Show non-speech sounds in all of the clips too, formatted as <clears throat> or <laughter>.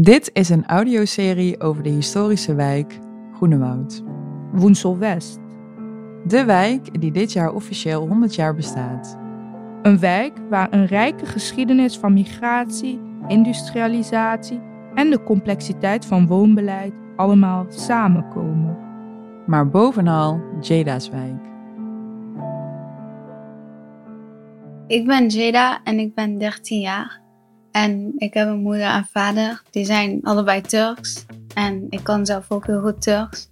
Dit is een audioserie over de historische wijk Groenewoud. Woensel West. De wijk die dit jaar officieel 100 jaar bestaat. Een wijk waar een rijke geschiedenis van migratie, industrialisatie en de complexiteit van woonbeleid allemaal samenkomen. Maar bovenal Jada's wijk. Ik ben Jada en ik ben 13 jaar. En ik heb een moeder en vader, die zijn allebei Turks. En ik kan zelf ook heel goed Turks.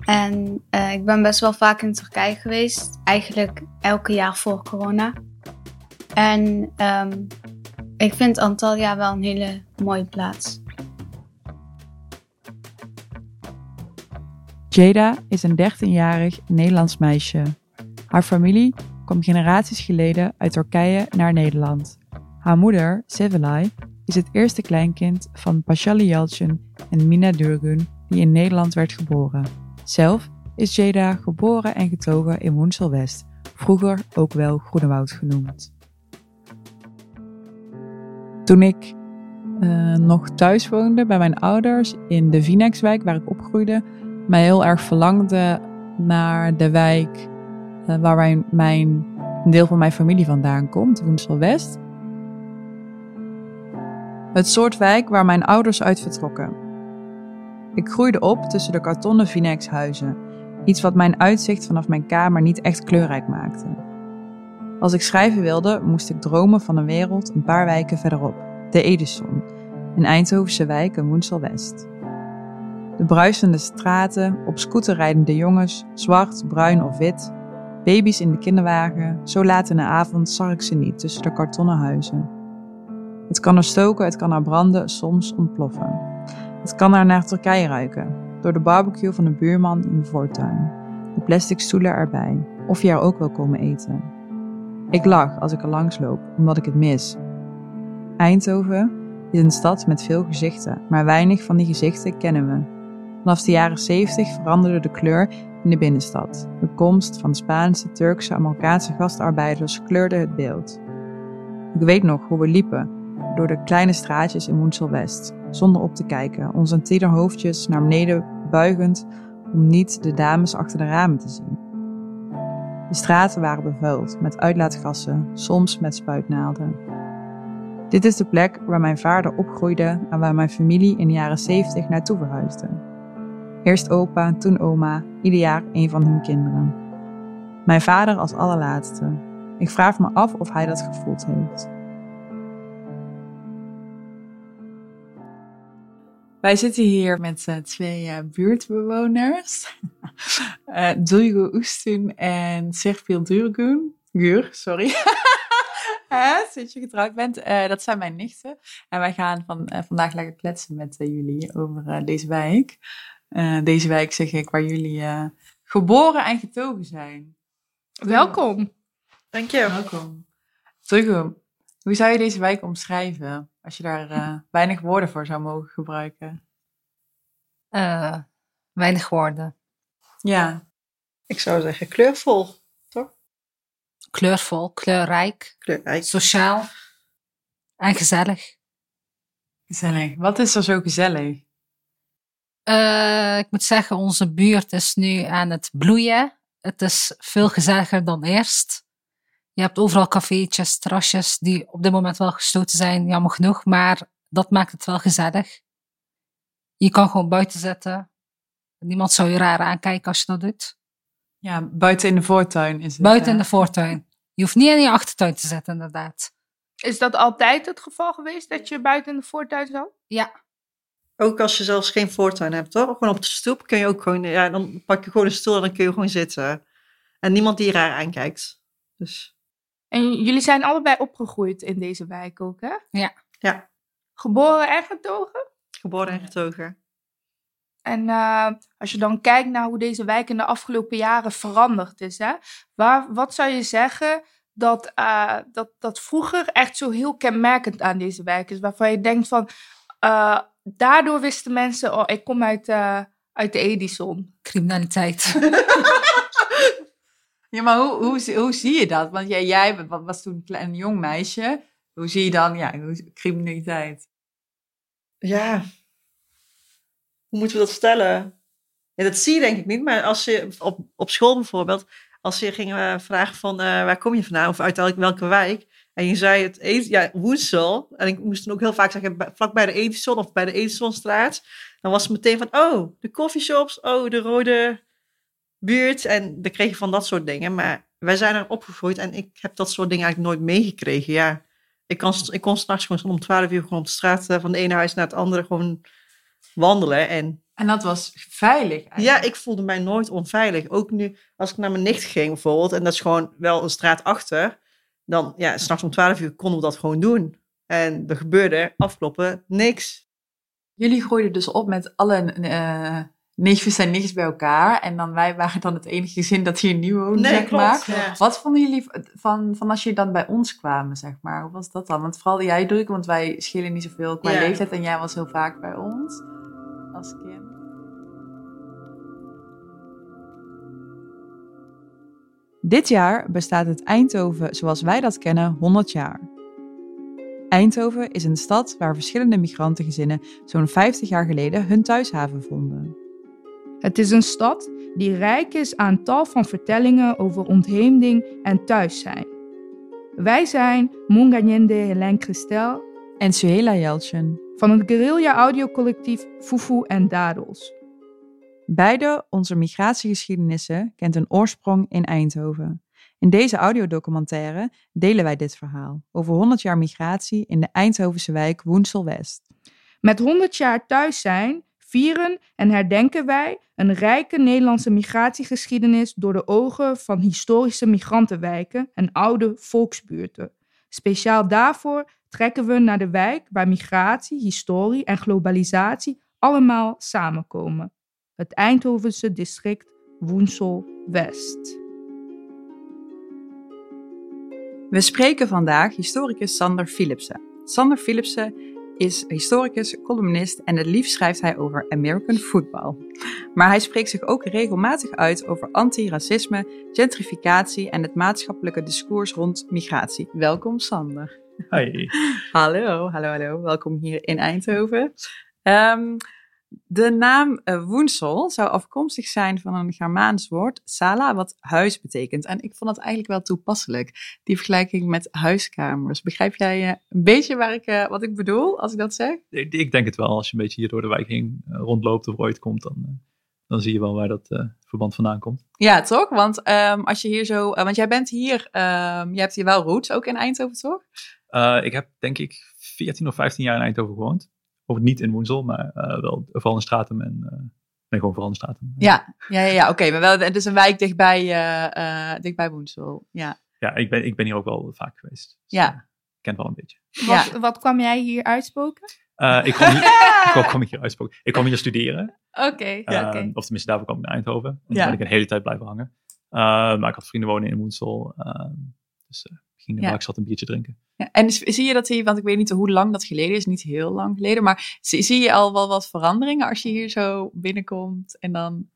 En uh, ik ben best wel vaak in Turkije geweest, eigenlijk elke jaar voor corona. En um, ik vind Antalya wel een hele mooie plaats. Jada is een 13-jarig Nederlands meisje. Haar familie kwam generaties geleden uit Turkije naar Nederland. Haar moeder, Sevilay, is het eerste kleinkind van Pashali Yalcin en Mina Durgun, die in Nederland werd geboren. Zelf is Jada geboren en getogen in Woensel West, vroeger ook wel Groenewoud genoemd. Toen ik uh, nog thuis woonde bij mijn ouders in de Vinexwijk, waar ik opgroeide, mij heel erg verlangde naar de wijk uh, waar mijn, mijn, een deel van mijn familie vandaan komt, Woensel West. Het soort wijk waar mijn ouders uit vertrokken. Ik groeide op tussen de kartonnen Vinex-huizen, iets wat mijn uitzicht vanaf mijn kamer niet echt kleurrijk maakte. Als ik schrijven wilde, moest ik dromen van een wereld een paar wijken verderop, de Edison, een Eindhovense wijk in Woensel West. De bruisende straten, op scooter rijdende jongens, zwart, bruin of wit, baby's in de kinderwagen, zo laat in de avond zag ik ze niet tussen de kartonnen huizen. Het kan er stoken, het kan er branden, soms ontploffen. Het kan er naar Turkije ruiken, door de barbecue van de buurman in de voortuin, de plastic stoelen erbij, of je er ook wil komen eten. Ik lach als ik er langs loop, omdat ik het mis. Eindhoven is een stad met veel gezichten, maar weinig van die gezichten kennen we. Vanaf de jaren 70 veranderde de kleur in de binnenstad. De komst van Spaanse, Turkse en Marokkaanse gastarbeiders kleurde het beeld. Ik weet nog hoe we liepen door de kleine straatjes in Woensel West, zonder op te kijken, onze tienerhoofdjes naar beneden buigend om niet de dames achter de ramen te zien. De straten waren bevuild met uitlaatgassen, soms met spuitnaalden. Dit is de plek waar mijn vader opgroeide en waar mijn familie in de jaren 70 naartoe verhuisde. Eerst opa, toen oma, ieder jaar een van hun kinderen. Mijn vader als allerlaatste. Ik vraag me af of hij dat gevoeld heeft. Wij zitten hier met uh, twee uh, buurtbewoners. <laughs> uh, Duygu Oestun en Serpil Durgun. Gur, sorry. <laughs> Sinds je getrouwd bent. dat zijn mijn nichten. En wij gaan van, vandaag lekker kletsen met jullie over deze wijk. deze wijk zeg ik waar jullie geboren en getogen zijn. Welkom. Dank je. Welkom. Duygu, hoe zou je deze wijk omschrijven? Als je daar uh, weinig woorden voor zou mogen gebruiken. Uh, weinig woorden. Ja. Ik zou zeggen kleurvol, toch? Kleurvol, kleurrijk. Kleurrijk. Sociaal. En gezellig. Gezellig. Wat is er zo gezellig? Uh, ik moet zeggen, onze buurt is nu aan het bloeien. Het is veel gezelliger dan eerst. Je hebt overal cafeetjes, terrasjes die op dit moment wel gesloten zijn, jammer genoeg, maar dat maakt het wel gezellig. Je kan gewoon buiten zetten. Niemand zou je raar aankijken als je dat doet. Ja, buiten in de voortuin is het. Buiten in de voortuin. Je hoeft niet in je achtertuin te zetten, inderdaad. Is dat altijd het geval geweest, dat je buiten in de voortuin zat? Ja. Ook als je zelfs geen voortuin hebt, toch? Gewoon op de stoep kun je ook gewoon, ja, dan pak je gewoon een stoel en dan kun je gewoon zitten. En niemand die je raar aankijkt. Dus... En jullie zijn allebei opgegroeid in deze wijk ook, hè? Ja. Ja. Geboren en getogen? Geboren en getogen. En uh, als je dan kijkt naar hoe deze wijk in de afgelopen jaren veranderd is, hè, waar, wat zou je zeggen dat, uh, dat, dat vroeger echt zo heel kenmerkend aan deze wijk is? Waarvan je denkt van, uh, daardoor wisten mensen, oh, ik kom uit, uit de Edison. Criminaliteit. <laughs> ja, maar hoe, hoe, hoe zie je dat? Want jij, jij was toen een jong meisje. Hoe zie je dan ja, criminaliteit? Ja. Hoe moeten we dat stellen? Dat zie je denk ik niet. Maar als je op, op school bijvoorbeeld, als je ging eh, vragen van eh, waar kom je vandaan of uit welke, wijk. En je zei het eten, ja, Woensel. En ik moest dan ook heel vaak zeggen, bij- vlak bij de Edison of bij de Edisonstraat. Dan was het meteen van, oh, de coffeeshops, oh, de rode buurt. En dan kreeg je van dat soort dingen. Maar wij zijn er opgegroeid en ik heb dat soort dingen eigenlijk nooit meegekregen. Ja, ik, kan, ik kon s'nachts gewoon om 12 uur gewoon op de straat eh, van de ene huis naar het andere gewoon wandelen. En En dat was veilig eigenlijk. ja, ik voelde mij nooit onveilig. Ook nu, als ik naar mijn nicht ging bijvoorbeeld, en dat is gewoon wel een straat achter, dan, ja, s'nachts om 12 uur konden we dat gewoon doen. En er gebeurde afkloppen niks. Jullie groeiden dus op met alle eh neefjes en nichtjes bij elkaar. En dan wij waren dan het enige gezin dat hier nieuw woonde, Nee, zeg klopt, maar. ja. Wat vonden jullie van, van als je dan bij ons kwamen, zeg maar? Hoe was dat dan? Want vooral jij druk, want wij schelen niet zoveel qua Ja. leeftijd. En jij was heel vaak bij ons als kind. Dit jaar bestaat het Eindhoven zoals wij dat kennen 100 jaar. Eindhoven is een stad waar verschillende migrantengezinnen zo'n 50 jaar geleden hun thuishaven vonden. Het is een stad die rijk is aan tal van vertellingen over ontheemding en thuis zijn. Wij zijn Munganyende Helen Christel En Suhela Jeltjen. van het guerrilla-audiocollectief Fufu en Dadels. Beide onze migratiegeschiedenissen kent een oorsprong in Eindhoven. In deze audiodocumentaire delen wij dit verhaal over 100 jaar migratie in de Eindhovense wijk Woensel-West. Met 100 jaar thuis zijn vieren en herdenken wij een rijke Nederlandse migratiegeschiedenis door de ogen van historische migrantenwijken en oude volksbuurten. Speciaal daarvoor trekken we naar de wijk waar migratie, historie en globalisatie allemaal samenkomen. Het Eindhovense district Woensel-West. We spreken vandaag historicus Sander Philipsen. Sander Philipsen is historicus, columnist en het liefst schrijft hij over American football. Maar hij spreekt zich ook regelmatig uit over antiracisme, gentrificatie en het maatschappelijke discours rond migratie. Welkom Sander. Hi. <laughs> Hallo, hallo, hallo. Welkom hier in Eindhoven. Ehm, de naam eh, Woensel zou afkomstig zijn van een Germaans woord, sala, wat huis betekent. En ik vond dat eigenlijk wel toepasselijk, die vergelijking met huiskamers. Begrijp jij eh, een beetje waar ik, eh, wat ik bedoel als ik dat zeg? Ik, ik denk het wel. Als je een beetje hier door de wijk heen rondloopt of ooit komt, dan, dan zie je wel waar dat verband vandaan komt. Ja, toch? Want ehm, als je hier zo, want jij bent hier, ehm, je hebt hier wel roots ook in Eindhoven, toch? Ik heb denk ik 14 of 15 jaar in Eindhoven gewoond. Of niet in Woensel, maar eh, wel vooral in Stratum en eh, nee, gewoon vooral in Stratum. Ja, ja, ja, ja oké. maar wel, het is een wijk dichtbij, eh, eh, dichtbij Woensel. Ja. Ja, ik ben, ik ben hier ook wel vaak geweest. Dus, Ja. ik ken het wel een beetje. Ja. Wat, wat kwam jij hier uitspoken? Eh, ik kwam hier, <laughs> ik kwam, hier uitspoken. Ik kwam hier studeren. Oké, Eh, Of tenminste, daarvoor kwam ik naar Eindhoven. En Ja. ben ik een hele tijd blijven hangen. Eh, maar ik had vrienden wonen in Woensel. eh, dus eh, ik ging Ja. ik zat een biertje drinken. Ja, en zie je dat hier, want ik weet niet hoe lang dat geleden is, niet heel lang geleden, maar zie, zie je al wel wat veranderingen als je hier zo binnenkomt en dan...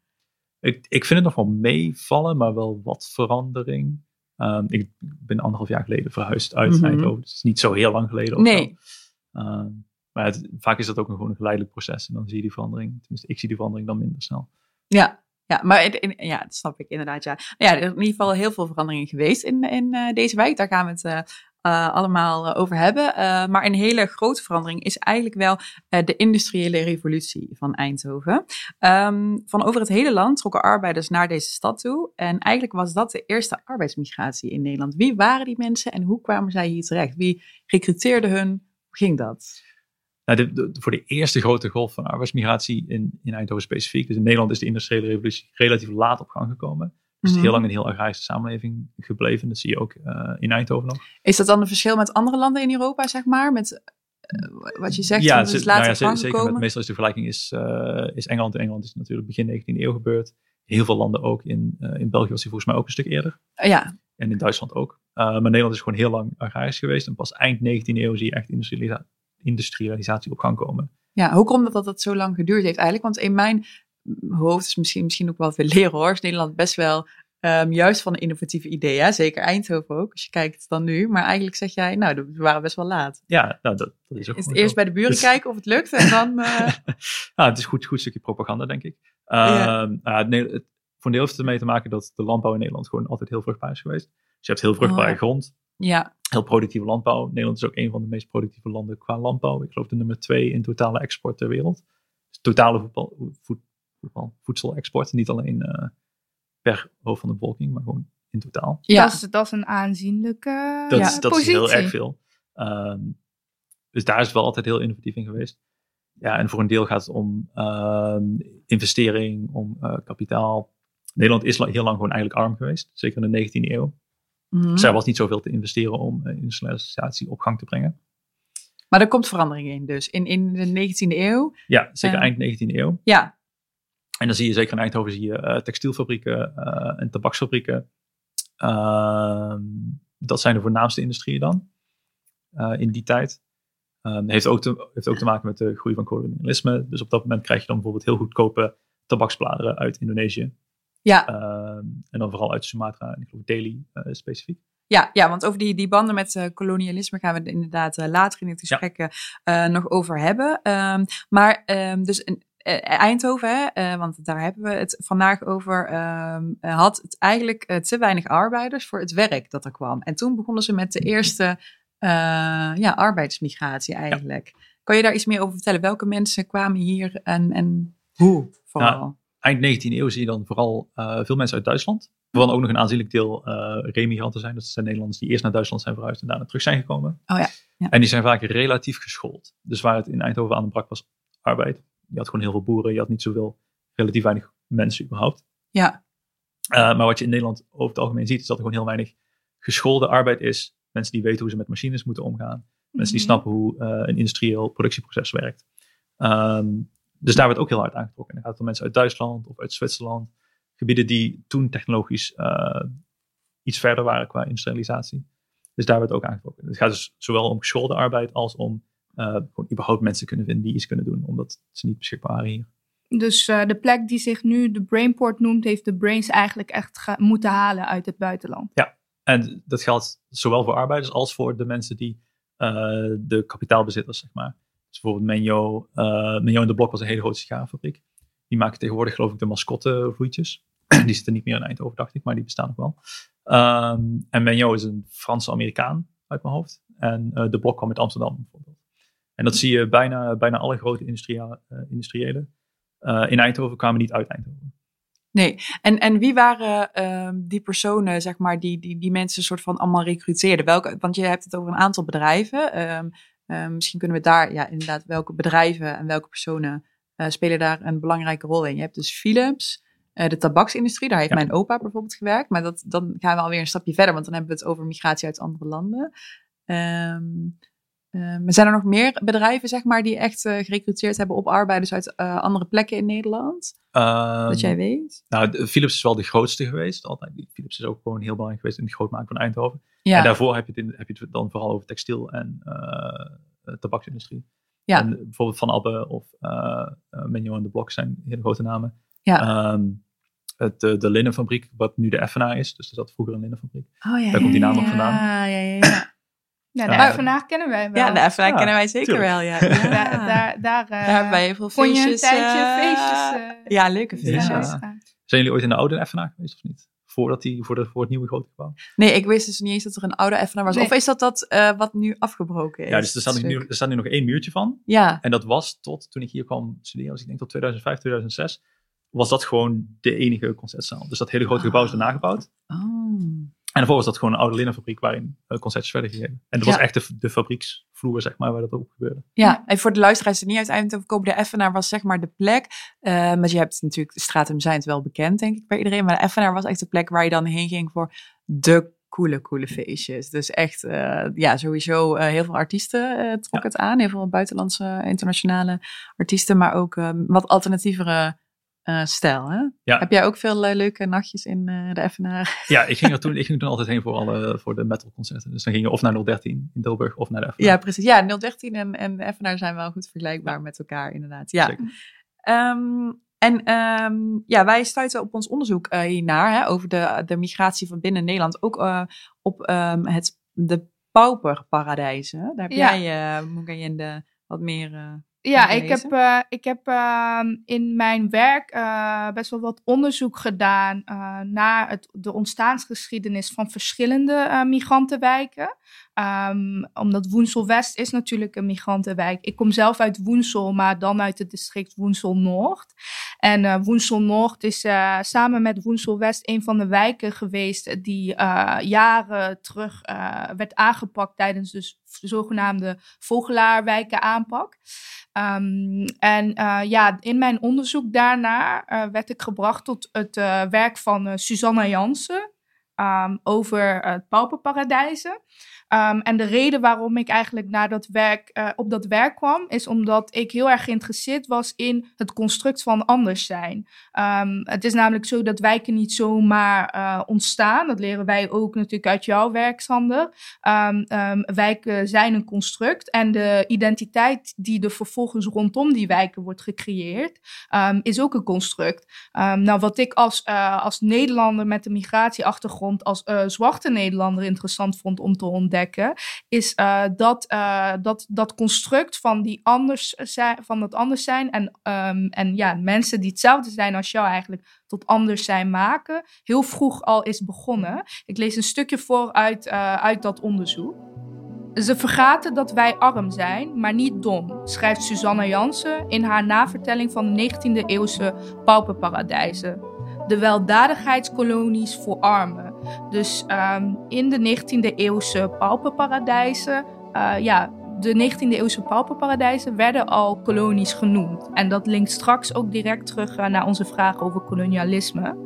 Ik, ik vind het nog wel meevallen, maar wel wat verandering. Ehm, ik ben anderhalf jaar geleden verhuisd uit. Dus het is niet zo heel lang geleden. Nee. Ehm, maar het- vaak is dat ook een, gewoon een geleidelijk proces. En dan zie je die verandering. Tenminste, ik zie die verandering dan minder snel. Ja, ja maar in- ja, dat snap ik inderdaad, ja. Ja, er is in ieder geval heel veel veranderingen geweest in, in eh, deze wijk. Daar gaan we het eh, eh, allemaal eh, over hebben. Eh, maar een hele grote verandering is eigenlijk wel de industriële revolutie van Eindhoven. Ehm, van over het hele land trokken arbeiders naar deze stad toe. En eigenlijk was dat de eerste arbeidsmigratie in Nederland. Wie waren die mensen en hoe kwamen zij hier terecht? Wie recruteerde hun? Hoe ging dat? Nou, voor de eerste grote golf van arbeidsmigratie in, in Eindhoven specifiek. Dus in Nederland is de industriële revolutie relatief laat op gang gekomen. Dus het Mhm. is heel lang een heel agrarische samenleving gebleven. Dat zie je ook eh, in Eindhoven nog. Is dat dan een verschil met andere landen in Europa, zeg maar? Met eh, wat je zegt, ja, het is later nou ja, zeker. Met, meestal is de vergelijking is, eh, is Engeland. Engeland is natuurlijk begin 19e eeuw gebeurd. Heel veel landen ook. In, in België was die volgens mij ook een stuk eerder. Ja, En in Duitsland ook. Uh, maar Nederland is gewoon heel lang agrarisch geweest. En pas eind 19e eeuw zie je echt industrialisa- industrialisatie op gang komen. ja, hoe komt het dat dat zo lang geduurd heeft eigenlijk? Want in mijn hoofd is misschien, misschien ook wel veel leren hoor. Is Nederland best wel Ehm, juist van innovatieve ideeën, zeker Eindhoven ook, als je kijkt dan nu. Maar eigenlijk zeg jij, nou, we waren best wel laat. Ja, nou, dat, dat is ook Is het eerst bij de buren Dus- kijken of het lukt en dan... <laughs> eh, ja, het is goed, goed stukje propaganda, denk ik. Ja. Ehm, nou, het, voor een deel heeft het ermee te maken dat de landbouw in Nederland gewoon altijd heel vruchtbaar is geweest. Dus je hebt heel vruchtbare Oh, grond, ja, heel productieve landbouw. Nederland is ook een van de meest productieve landen qua landbouw. Ik geloof de nummer twee in totale export ter wereld. Dus totale voetbal, voet, voetbal, voedselexport. Niet alleen eh, per hoofd van de bevolking, maar gewoon in totaal. ja. Dat, is, dat is een aanzienlijke Dat, ja, is, dat is heel erg veel. Ehm, dus daar is het wel altijd heel innovatief in geweest. Ja, en voor een deel gaat het om ehm, investering, om eh, kapitaal. Nederland is heel lang gewoon eigenlijk arm geweest, zeker in de 19e eeuw. Mhm. Dus er was niet zoveel te investeren om eh, industrialisatie op gang te brengen. Maar er komt verandering in dus. In, in de 19e eeuw, Ja, zeker eind 19e eeuw. ja. En dan zie je zeker in Eindhoven zie je eh, textielfabrieken eh, en tabaksfabrieken. Ehm, dat zijn de voornaamste industrieën dan eh, in die tijd. Ehm heeft, ook te, heeft ook te maken met de groei van kolonialisme. Dus op dat moment krijg je dan bijvoorbeeld heel goedkope tabaksbladeren uit Indonesië. Ja, Ehm, en dan vooral uit Sumatra en ik geloof Delhi eh, specifiek. ja, ja, want over die, die banden met kolonialisme gaan we het inderdaad later in het gesprek nog over hebben. Maar dus een, Eindhoven, hè, eh, want daar hebben we het vandaag over, ehm, eh, had het eigenlijk eh, te weinig arbeiders voor het werk dat er kwam. En toen begonnen ze met de eerste eh, ja, arbeidsmigratie eigenlijk. Kan je daar iets meer over vertellen? Welke mensen kwamen hier en, en hoe vooral? Eind 19e eeuw zie je dan vooral eh, veel mensen uit Duitsland. Waarvan ook nog een aanzienlijk deel eh remigranten zijn. Dat zijn Nederlanders die eerst naar Duitsland zijn verhuisd en daarna terug zijn gekomen. Oh ja, ja. En die zijn vaak relatief geschoold. Dus waar het in Eindhoven aan de brak was arbeid. Je had gewoon heel veel boeren. Je had niet zoveel, relatief weinig mensen überhaupt. Ja, Eh, maar wat je in Nederland over het algemeen ziet, is dat er gewoon heel weinig geschoolde arbeid is. Mensen die weten hoe ze met machines moeten omgaan. Mensen die Mhm. snappen hoe eh, een industrieel productieproces werkt. Ehm, dus daar werd ook heel hard aangetrokken. En dan gaat het om mensen uit Duitsland of uit Zwitserland. Gebieden die toen technologisch eh, iets verder waren qua industrialisatie. Dus daar werd ook aangetrokken. Het gaat dus zowel om geschoolde arbeid als om gewoon überhaupt mensen kunnen vinden die iets kunnen doen. Omdat ze niet beschikbaar waren hier. Dus eh, de plek die zich nu de Brainport noemt, heeft de Brains eigenlijk echt moeten halen uit het buitenland. En dat geldt zowel voor arbeiders als voor de mensen die eh, de kapitaalbezitters, zeg maar. Dus bijvoorbeeld Menjo, eh Menjo in de Blok was een hele grote sigarenfabriek. Die maken tegenwoordig geloof ik de mascottevloeitjes. <clears throat> die zitten niet meer in Eindhoven, dacht ik, maar die bestaan nog wel. Ehm, en Menjo is een Franse Amerikaan uit mijn hoofd. En eh, de Blok kwam uit Amsterdam bijvoorbeeld. En dat zie je bijna, bijna alle grote eh, industriëlen eh, in Eindhoven kwamen niet uit Eindhoven. Nee, en, en wie waren ehm, die personen, zeg maar, die, die, die mensen soort van allemaal recruteerden? Welke, want je hebt het over een aantal bedrijven. Ehm, ehm, misschien kunnen we daar, ja, inderdaad, welke bedrijven en welke personen eh, spelen daar een belangrijke rol in? Je hebt dus Philips, de tabaksindustrie, daar heeft Ja. mijn opa bijvoorbeeld gewerkt. Maar dat, dan gaan we alweer een stapje verder, want dan hebben we het over migratie uit andere landen. Ehm ehm, zijn er nog meer bedrijven, zeg maar, die echt eh, gerecruiteerd hebben op arbeiders uit eh, andere plekken in Nederland? Ehm, dat jij weet? Nou, Philips is wel de grootste geweest. Altijd. Philips is ook gewoon heel belangrijk geweest in het grootmaken van Eindhoven. Ja. En daarvoor heb je, het in, heb je het dan vooral over textiel en eh, tabaksindustrie. Ja. En bijvoorbeeld Van Abbe of uh, Menjo en de Blok zijn hele grote namen. Ja. Ehm, het, de, de linnenfabriek, wat nu de Effenaar is. Dus er zat vroeger een linnenfabriek. Oh, ja, Daar komt die naam ook vandaan. Ja, ja, ja. Ja. Ja, de vandaag kennen wij wel. Ja, de FNA Ja, kennen wij zeker tuurlijk. wel, ja. <laughs> Daar, ja. daar, daar, eh, Daar hebben wij heel veel kon je een feestjes. tijdje eh, feestjes eh, ja, leuke feestjes. Zijn jullie ooit in de oude Effenaar geweest of niet? Voordat die, voor, de, voor het nieuwe grote gebouw? Nee, ik wist dus niet eens dat er een oude FNA was. Nee. Of is dat dat eh, wat nu afgebroken is? Ja, dus er staat, nu, er staat nu nog één muurtje van. Ja, En dat was tot, toen ik hier kwam studeren, dus ik denk tot 2005, 2006, was dat gewoon de enige concertzaal. Dus dat hele grote gebouw is daarna gebouwd. oh. En daarvoor was dat gewoon een oude linnenfabriek waarin uh, concertjes werden gegeven. En dat Ja. was echt de, de fabrieksvloer, zeg maar, waar dat ook gebeurde. Ja, en voor de luisteraars die niet uit Eindhoven komen, de Effenaar was zeg maar de plek. eh maar je hebt natuurlijk, de Stratum zijn het wel bekend, denk ik, bij iedereen. Maar de Effenaar was echt de plek waar je dan heen ging voor de coole, coole feestjes. Dus echt, eh, ja, sowieso heel veel artiesten trok Ja. het aan. Heel veel buitenlandse, internationale artiesten, maar ook eh, wat alternatievere eh, stijl. Hè? Ja. Heb jij ook veel eh, leuke nachtjes in eh, de Effenaar? <laughs> Ja, ik ging er toen, ik ging toen altijd heen voor, alle, voor de metalconcerten. Dus dan ging je of naar 013 in Tilburg of naar de Effenaar. Ja, precies. Ja, 013 en, en de Effenaar zijn wel goed vergelijkbaar met elkaar, inderdaad. Ja. Zeker. Ehm, En ehm, ja, wij stuiten op ons onderzoek uh, hiernaar hè, over de, de migratie van binnen Nederland ook uh, op um, het, de pauperparadijzen. Daar heb Ja. jij, uh, in de wat meer. Ja, ik heb, eh, ik heb ehm, in mijn werk eh, best wel wat onderzoek gedaan eh, naar het, de ontstaansgeschiedenis van verschillende migrantenwijken. Ehm, omdat Woensel West is natuurlijk een migrantenwijk. Ik kom zelf uit Woensel, maar dan uit het district Woensel Noord. En eh Woensel Noord is eh, samen met Woensel West een van de wijken geweest die eh, jaren terug werd aangepakt tijdens de z- zogenaamde vogelaarwijken aanpak. Ehm, en ja, in mijn onderzoek daarna werd ik gebracht tot het werk van Susanna Jansen ehm, over het pauperparadijzen. Ehm, en de reden waarom ik eigenlijk naar dat werk, eh, op dat werk kwam, is omdat ik heel erg geïnteresseerd was in het construct van anders zijn. Ehm, het is namelijk zo dat wijken niet zomaar eh, ontstaan. Dat leren wij ook natuurlijk uit jouw werk, Sander. Ehm, wijken zijn een construct en de identiteit die er vervolgens rondom die wijken wordt gecreëerd, is ook een construct. Nou, wat ik als, eh, als Nederlander met een migratieachtergrond, als zwarte Nederlander interessant vond om te ontdekken, is eh, dat, eh, dat dat construct van, die anders zijn, van dat anders zijn en, ehm, en ja, mensen die hetzelfde zijn als jou eigenlijk tot anders zijn maken, heel vroeg al is begonnen. Ik lees een stukje voor uit, eh, uit dat onderzoek. Ze vergaten dat wij arm zijn, maar niet dom, schrijft Susanne Jansen in haar navertelling van de 19e eeuwse pauperparadijzen. De weldadigheidskolonies voor armen. Dus ehm, in de 19e eeuwse pauperparadijzen, eh, ja, de 19e eeuwse pauperparadijzen werden al kolonies genoemd. En dat linkt straks ook direct terug eh, naar onze vraag over kolonialisme.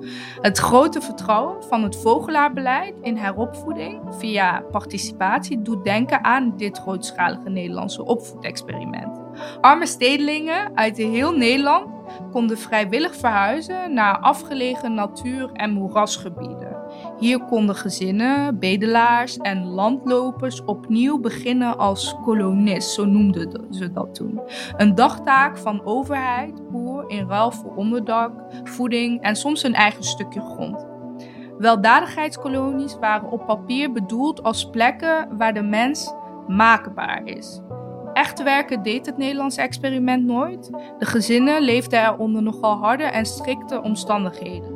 Het grote vertrouwen van het vogelaarbeleid in heropvoeding via participatie doet denken aan dit grootschalige Nederlandse opvoedexperiment. Arme stedelingen uit heel Nederland konden vrijwillig verhuizen naar afgelegen natuur- en moerasgebieden. Hier konden gezinnen, bedelaars en landlopers opnieuw beginnen als kolonist, zo noemden ze dat toen. Een dagtaak van overheid, boer in ruil voor onderdak, voeding en soms een eigen stukje grond. Weldadigheidskolonies waren op papier bedoeld als plekken waar de mens maakbaar is. Echt werken deed het Nederlands experiment nooit. De gezinnen leefden er onder nogal harde en strikte omstandigheden.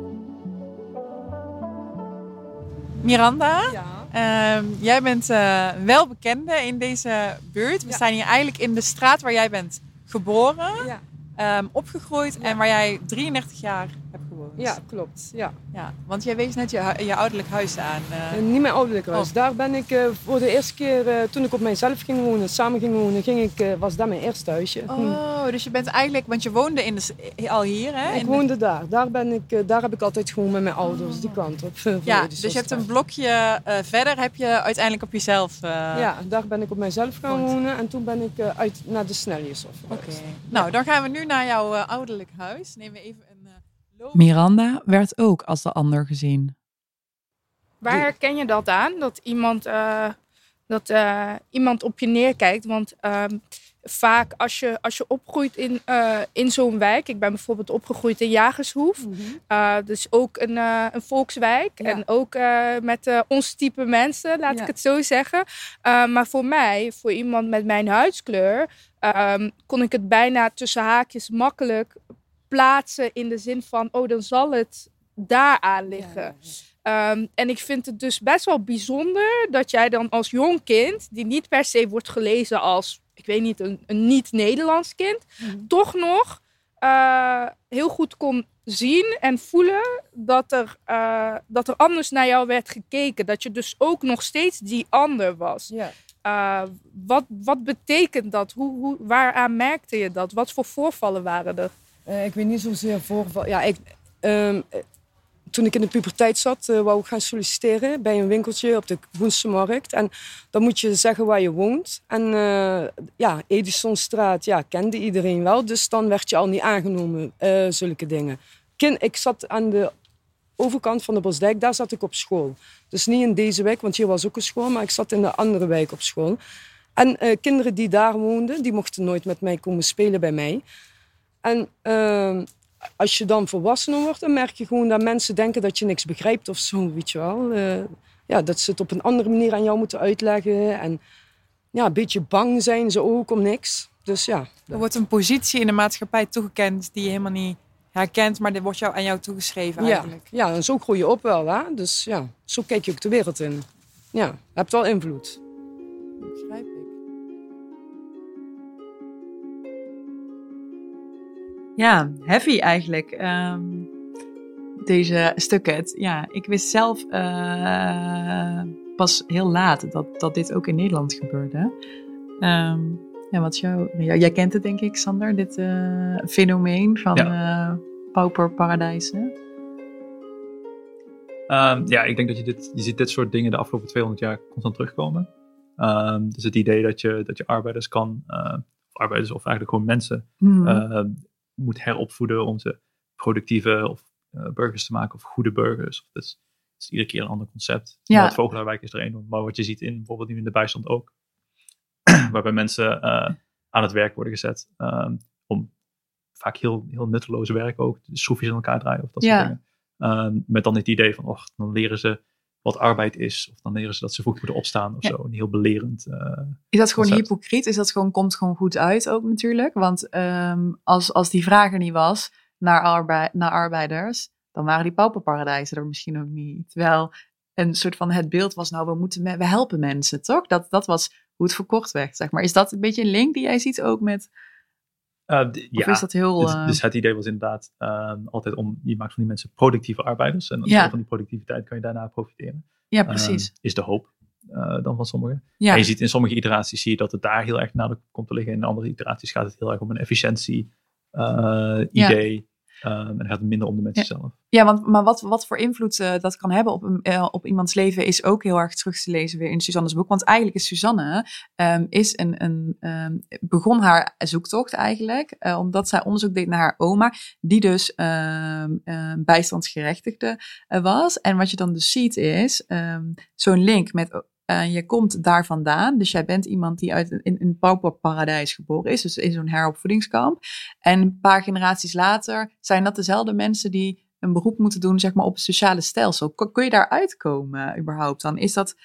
Miranda, Ja. ehm, jij bent eh, wel bekende in deze buurt. We Ja. staan hier eigenlijk in de straat waar jij bent geboren, Ja. ehm, opgegroeid en waar jij 33 jaar hebt gewoond. ja, klopt. Ja. ja. Want jij wees net je, je ouderlijk huis aan. eh. En niet mijn ouderlijk huis. Oh. Daar ben ik eh, voor de eerste keer, eh, toen ik op mijzelf ging wonen, samen ging wonen, ging ik, eh, was dat mijn eerste huisje. Hm. Oh, dus je bent eigenlijk, want je woonde in de, al hier, hè? Ik In de- woonde daar. Daar, ben ik, eh, daar heb ik altijd gewoond met mijn ouders, die kant op. eh, ja, dus je hebt een blokje eh, verder, heb je uiteindelijk op jezelf. eh, Ja, daar ben ik op mijzelf gaan Woont. wonen en toen ben ik eh, uit naar de Sneljeshof Oké. Nou, dan gaan we nu naar jouw eh, ouderlijk huis. Nemen we even eh. Miranda werd ook als de ander gezien. Waar herken je dat aan? Dat iemand, eh, dat, eh, iemand op je neerkijkt? Want ehm, vaak als je, als je opgroeit in, eh, in zo'n wijk... Ik ben bijvoorbeeld opgegroeid in Jagershoef. eh, dus ook een, eh, een volkswijk. Ja. En ook eh, met eh, ons type mensen, laat Ja. ik het zo zeggen. Eh, maar voor mij, voor iemand met mijn huidskleur... ehm, kon ik het bijna tussen haakjes makkelijk plaatsen... in de zin van, oh, dan zal het daaraan liggen. Ehm, en ik vind het dus best wel bijzonder dat jij dan als jong kind, die niet per se wordt gelezen als, ik weet niet, een, een niet-Nederlands kind, Mhm. toch nog eh, heel goed kon zien en voelen dat er, eh, dat er anders naar jou werd gekeken. Dat je dus ook nog steeds die ander was. Ja. Eh, wat, wat betekent dat? Hoe, hoe, waaraan merkte je dat? Wat voor voorvallen waren er? Eh, ik weet niet zozeer voorval. Ja, ik, ehm, eh, toen ik in de puberteit zat, eh, wou ik gaan solliciteren bij een winkeltje op de Woense Markt. En dan moet je zeggen waar je woont. En ja, Edisonstraat, ja, kende iedereen wel. Dus dan werd je al niet aangenomen, zulke dingen. Kin- ik zat aan de overkant van de Bosdijk, daar zat ik op school. Dus niet in deze wijk, want hier was ook een school, maar ik zat in de andere wijk op school. En kinderen die daar woonden, die mochten nooit met mij komen spelen bij mij. En ehm, als je dan volwassener wordt, dan merk je gewoon dat mensen denken dat je niks begrijpt of zo, weet je wel. Eh, ja, dat ze het op een andere manier aan jou moeten uitleggen. En ja, een beetje bang zijn ze ook om niks. Dus ja. Er wordt een positie in de maatschappij toegekend die je helemaal niet herkent, maar dit wordt jou aan jou toegeschreven Ja, eigenlijk. ja, en zo groei je op wel, hè. Dus ja, zo kijk je ook de wereld in. Ja, hebt wel invloed. Begrijp. Ja, heavy eigenlijk. ehm, deze stukken. Het- ja, ik wist zelf eh, pas heel laat dat, dat dit ook in Nederland gebeurde. Ehm, ja, wat ja, jij kent het denk ik, Sander, dit eh, fenomeen van eh pauperparadijzen. Ehm, ja, ik denk dat je dit, je ziet dit soort dingen de afgelopen 200 jaar constant terugkomen. Dus het idee dat je, dat je arbeiders kan, of arbeiders of eigenlijk gewoon mensen, Mhm. Moet heropvoeden om ze productieve of eh, burgers te maken of goede burgers. Dat is, dat is iedere keer een ander concept. Ja. Het Vogelaarwijk is er een, maar wat je ziet in bijvoorbeeld nu in de bijstand ook, <clears throat> waarbij mensen eh, aan het werk worden gezet ehm, om vaak heel, heel nutteloze werk ook, de schroefjes in elkaar draaien of dat Ja. soort dingen. Ehm, met dan het idee van, och, dan leren ze wat arbeid is, of dan leren ze dat ze vroeg moeten opstaan of Ja. zo. Een heel belerend. eh, Is dat gewoon concept. hypocriet? Is dat gewoon, komt gewoon goed uit ook natuurlijk? Want ehm, als, als die vraag er niet was naar, arbei- naar arbeiders, dan waren die pauperparadijzen er misschien ook niet. Terwijl een soort van het beeld was, nou, we, moeten me- we helpen mensen, toch? Dat, dat was hoe het verkocht werd, zeg maar. Is dat een beetje een link die jij ziet ook met... eh, d- ja, is dat heel... Dus, eh, dus het idee was inderdaad ehm, altijd om, je maakt van die mensen productieve arbeiders. En Ja. van die productiviteit kan je daarna profiteren. ja, Ehm, precies. is de hoop eh, dan van sommigen. ja. En je ziet in sommige iteraties zie je dat het daar heel erg nadruk komt te liggen. In andere iteraties gaat het heel erg om een efficiëntie eh, idee. Ehm, en dan gaat het minder om de mensen zelf. Ja, want, maar wat, wat voor invloed eh, dat kan hebben op, een, eh, op iemands leven is ook heel erg terug te lezen weer in Suzanne's boek. Want eigenlijk is Suzanne ehm, is een, een, ehm, begon haar zoektocht eigenlijk, eh, omdat zij onderzoek deed naar haar oma, die dus bijstandsgerechtigde was. En wat je dan dus ziet is zo'n link met, eh, je komt daar vandaan, dus jij bent iemand die uit een, in een pauperparadijs geboren is, dus in zo'n heropvoedingskamp. En een paar generaties later zijn dat dezelfde mensen die een beroep moeten doen zeg maar, op het sociale stelsel. Kun kun je daar uitkomen überhaupt dan? Is dat...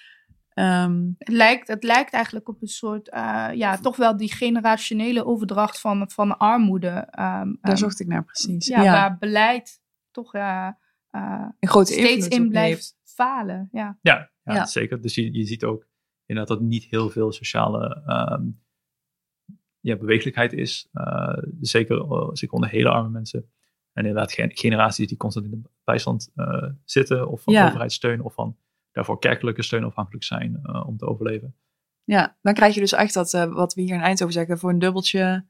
ehm, Het lijkt, het lijkt eigenlijk op een soort, eh, ja, toch wel die generationele overdracht van, van armoede. ehm, daar ehm, zocht ik naar precies. ja, Ja, waar beleid toch een grote steeds in blijft heeft. falen. Ja. Ja, ja, Ja. zeker. Dus je, je ziet ook inderdaad dat niet heel veel sociale ehm, ja, bewegelijkheid is. Eh, zeker, eh, zeker onder hele arme mensen. En inderdaad gen- generaties die constant in de bijstand eh, zitten. Of van Ja. overheidssteun of van daarvoor kerkelijke steun afhankelijk zijn eh, om te overleven. Ja, dan krijg je dus echt dat, eh, wat we hier in Eindhoven zeggen, voor een dubbeltje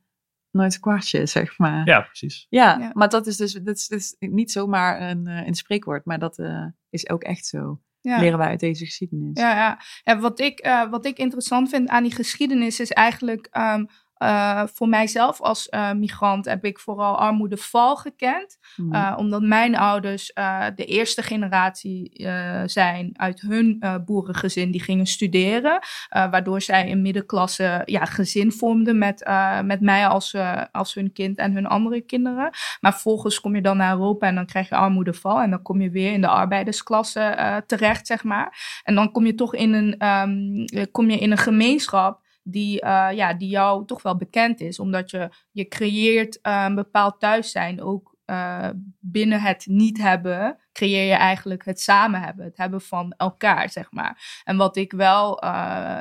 nooit een kwartje, zeg maar. Ja, precies. Ja, Ja. maar dat is dus dat is, dat is niet zomaar een, eh, een spreekwoord, maar dat eh, is ook echt zo. Ja. Leren wij uit deze geschiedenis. Ja, ja. En wat ik, eh, wat ik interessant vind aan die geschiedenis is eigenlijk ehm, eh, voor mijzelf als eh, migrant heb ik vooral armoedeval gekend. Mhm. Uh, omdat mijn ouders de eerste generatie zijn uit hun boerengezin die gingen studeren. waardoor zij een middenklasse ja, gezin vormden met, met mij als, als hun kind en hun andere kinderen. Maar vervolgens kom je dan naar Europa en dan krijg je armoedeval. En dan kom je weer in de arbeidersklasse terecht, zeg maar. En dan kom je toch in een, um, kom je in een gemeenschap die, uh, ja, die jou toch wel bekend is. Omdat je, je creëert uh, een bepaald thuis zijn. Ook uh, binnen het niet hebben, creëer je eigenlijk het samen hebben. Het hebben van elkaar, zeg maar. En wat ik wel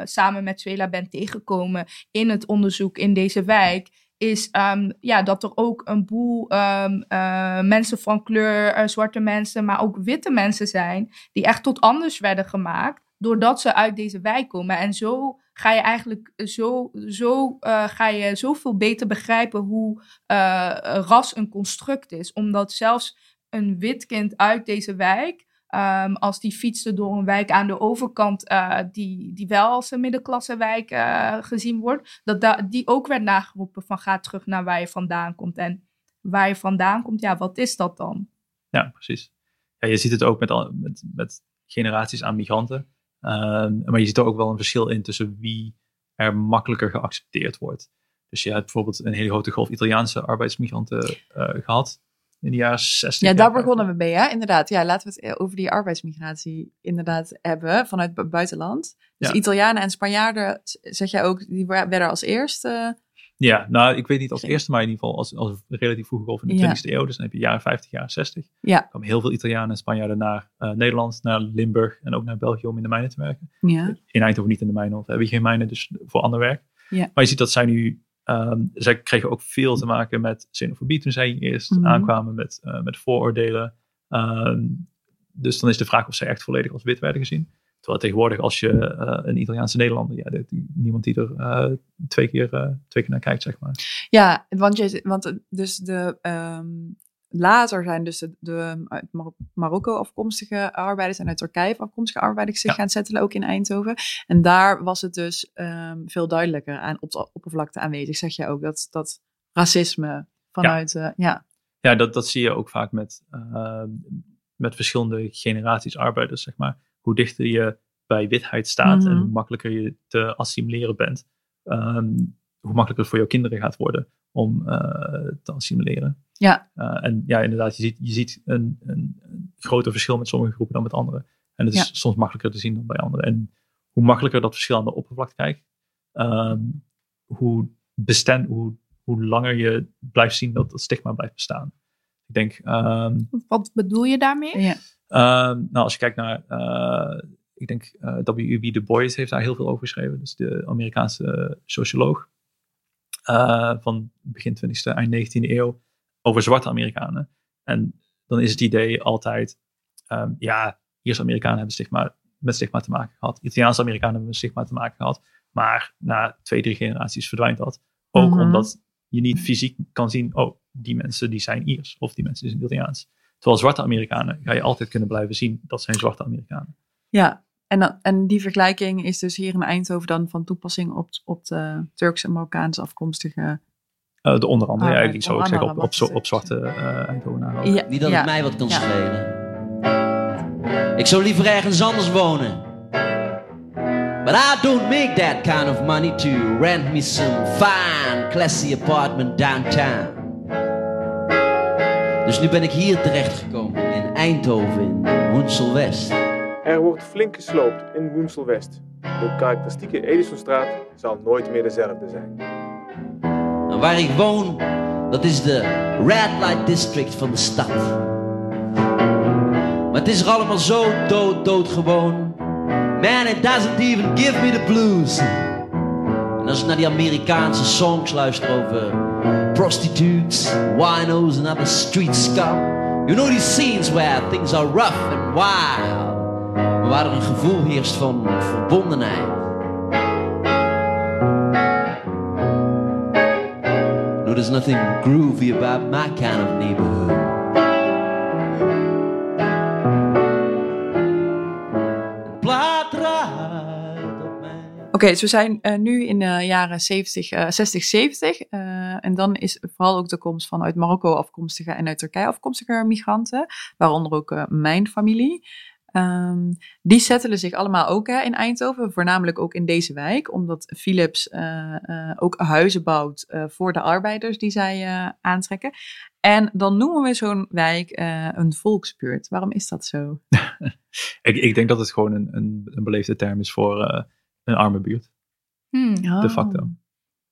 samen met Zwela ben tegengekomen in het onderzoek in deze wijk is um, ja, dat er ook een boel uh, mensen van kleur, zwarte mensen, maar ook witte mensen zijn, die echt tot anders werden gemaakt, doordat ze uit deze wijk komen. En zo ga je eigenlijk zo, zo uh, ga je zoveel beter begrijpen hoe uh, ras een construct is. Omdat zelfs een wit kind uit deze wijk, um, als die fietste door een wijk aan de overkant, die, die wel als een middenklassewijk uh, gezien wordt, dat da die ook werd nageroepen van ga terug naar waar je vandaan komt. En waar je vandaan komt, ja, wat is dat dan? Ja, precies. Ja, je ziet het ook met, met, met generaties aan migranten. Um, maar je ziet er ook wel een verschil in tussen wie er makkelijker geaccepteerd wordt. Dus je hebt bijvoorbeeld een hele grote golf Italiaanse arbeidsmigranten uh, gehad. in de jaren 60. Ja, daar begonnen we mee, hè? inderdaad. Ja, laten we het eh, over die arbeidsmigratie inderdaad hebben vanuit het buitenland. Dus Ja. Italianen en Spanjaarden, zeg jij ook, die werden als eerste. Ja, nou, ik weet niet als eerste, maar in ieder geval als, als relatief vroege golf in de Ja. 20e eeuw. Dus dan heb je jaren 50, jaren 60. Ja. Er kwamen heel veel Italianen en Spanjaarden naar eh, Nederland, naar Limburg en ook naar België om in de mijnen te werken. Ja. In Eindhoven niet in de mijnen, want heb je geen mijnen, dus voor ander werk. Ja. Maar je ziet dat zij nu, ehm, zij kregen ook veel te maken met xenofobie toen zij eerst Mhm. aankwamen, met, eh, met vooroordelen. Ehm, dus dan is de vraag of zij echt volledig als wit werden gezien. Terwijl tegenwoordig als je eh, een Italiaanse Nederlander, ja, niemand die er eh, twee, keer, eh, twee keer naar kijkt, zeg maar. Ja, want, je, want dus de, ehm, later zijn dus de, de uit Mar- Marokko afkomstige arbeiders en uit Turkije afkomstige arbeiders zich Ja. gaan settelen, ook in Eindhoven. En daar was het dus ehm, veel duidelijker aan op de oppervlakte aanwezig, zeg je ook, dat, dat racisme vanuit, ja. ja. Ja, dat, dat zie je ook vaak met, met verschillende generaties arbeiders, zeg maar. Hoe dichter je bij witheid staat en Mhm. hoe makkelijker je te assimileren bent, ehm, hoe makkelijker het voor jouw kinderen gaat worden om eh, te assimileren. Ja. Eh, en ja, inderdaad, je ziet, je ziet een, een, een groter verschil met sommige groepen dan met andere. En dat is Ja. soms makkelijker te zien dan bij anderen. En hoe makkelijker dat verschil aan de oppervlakte kijkt, ehm, hoe, bestand, hoe, hoe langer je blijft zien dat dat stigma blijft bestaan. Ik denk, ehm, Wat bedoel je daarmee? ja. Ehm, nou, als je kijkt naar, eh, ik denk eh W.E.B. Du Bois heeft daar heel veel over geschreven. Dus de Amerikaanse socioloog eh, van begin 20e, eind 19e eeuw over zwarte Amerikanen. En dan is het idee altijd, ehm, ja, Ierse Amerikanen hebben stigma, met stigma te maken gehad. Italiaanse Amerikanen hebben met stigma te maken gehad. Maar na twee, drie generaties verdwijnt dat. Ook Mhm. omdat je niet fysiek kan zien, oh, die mensen die zijn Iers of die mensen die zijn Italiaans. Terwijl zwarte Amerikanen ga je altijd kunnen blijven zien dat zijn zwarte Amerikanen. Ja, en, dan, en die vergelijking is dus hier in Eindhoven dan van toepassing op, op de Turkse en Marokkaanse afkomstige. Eh, de onder andere, Ah, ja, ik zou Onder zeggen op, op, zwarte eh Eindhovenaren. Ja, Niet dat ja. het mij wat kan Ja. schelen. Ik zou liever ergens anders wonen. But I don't make that kind of money to rent me some fine, classy apartment downtown. Dus nu ben ik hier terechtgekomen in Eindhoven, in Woensel West. Er wordt flink gesloopt in Woensel West. De karakteristieke Edisonstraat zal nooit meer dezelfde zijn. En waar ik woon, dat is de Red Light District van de stad. Maar het is er allemaal zo dood, dood gewoon. Man, it doesn't even give me the blues. En als ik naar die Amerikaanse songs luister over prostitutes, winos and other street scum. You know these scenes where things are rough and wild. Waar een gevoel heerst van verbondenheid. No, there's nothing groovy about my kind of neighborhood. Oké, dus we zijn eh, nu in de jaren 70, eh, 60, 70. eh, en dan is vooral ook de komst van uit Marokko afkomstige en uit Turkije afkomstige migranten. Waaronder ook eh, mijn familie. Ehm, die settelen zich allemaal ook hè, in Eindhoven, voornamelijk ook in deze wijk, omdat Philips eh, ook huizen bouwt voor de arbeiders die zij aantrekken. En dan noemen we zo'n wijk een volksbuurt. Waarom is dat zo? <laughs> Ik, ik denk dat het gewoon een, een, een beleefde term is voor een arme buurt, Hmm. de facto.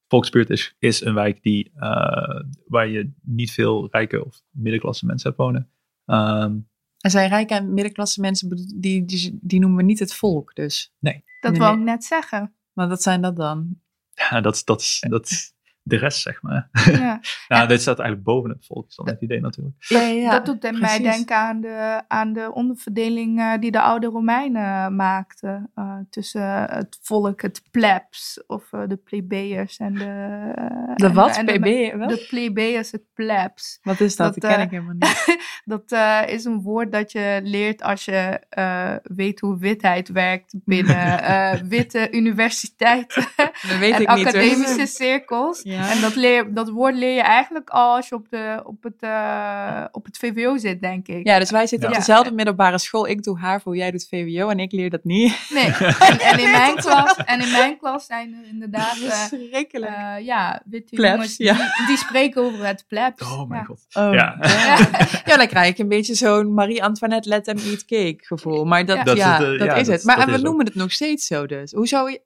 Volksbuurt is, is een wijk die, eh, waar je niet veel rijke of middenklasse mensen hebt wonen. Ehm, En zijn rijke en middenklasse mensen, die, die, die noemen we niet het volk dus. Dat Nee, wou nee. ik net zeggen. Maar wat zijn dat dan? ja, dat, is- dat, is, dat is de rest, zeg maar. Ja. <laughs> nou, dit staat eigenlijk boven het volk, is dan het idee natuurlijk. Ja, ja, dat doet mij denken aan de, aan de onderverdeling eh, die de oude Romeinen maakten. eh, tussen het volk, het plebs, of eh, de plebeiërs en de... eh, De en wat? en? Wat? De plebeiërs, het plebs. Wat is dat? Dat, Dat ken eh, ik helemaal niet. <laughs> Dat eh, is een woord dat je leert als je eh, weet hoe witheid werkt binnen <laughs> eh, witte universiteiten Dat weet en ik niet. academische cirkels. Ja. En dat, leer, dat woord leer je eigenlijk al als je op, de, op, het, eh, op het VWO zit, denk ik. Ja, dus wij zitten Ja. op dezelfde middelbare school. Ik doe HAVO, jij doet VWO en ik leer dat niet. Nee, <laughs> en, en, in mijn klas, en in mijn klas zijn er inderdaad eh, Verschrikkelijk. eh, ja, witte Plebs, jongens ja. die, die spreken over het plebs. Oh mijn ja. god. Oh, Ja. ja. <laughs> ja, dan krijg ik een beetje zo'n Marie-Antoinette let them eat cake gevoel. Maar dat, Ja. Dat is ja, het, dat is dat- het. Maar dat en we noemen het nog steeds zo dus. Hoe zou je...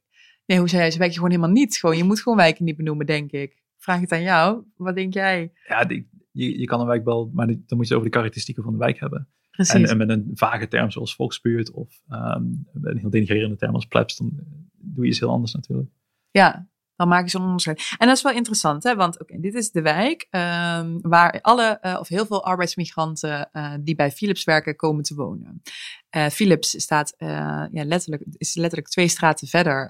Nee, hoe jij? Ze wijk je gewoon helemaal niet. Gewoon, je moet gewoon wijken niet benoemen, denk ik. Vraag het aan jou. Wat denk jij? Ja, die- je, je kan een wijk wel, maar die- dan moet je het over de karakteristieken van de wijk hebben. Precies. En, en met een vage term zoals volksbuurt of ehm, een heel denigrerende term als plebs, dan doe je iets heel anders natuurlijk. Ja, dan maken ze een onderscheid. En dat is wel interessant, hè? want oké, dit is de wijk ehm, waar alle eh, of heel veel arbeidsmigranten eh, die bij Philips werken komen te wonen. Eh, Philips staat ja, letterlijk, is letterlijk twee straten verder,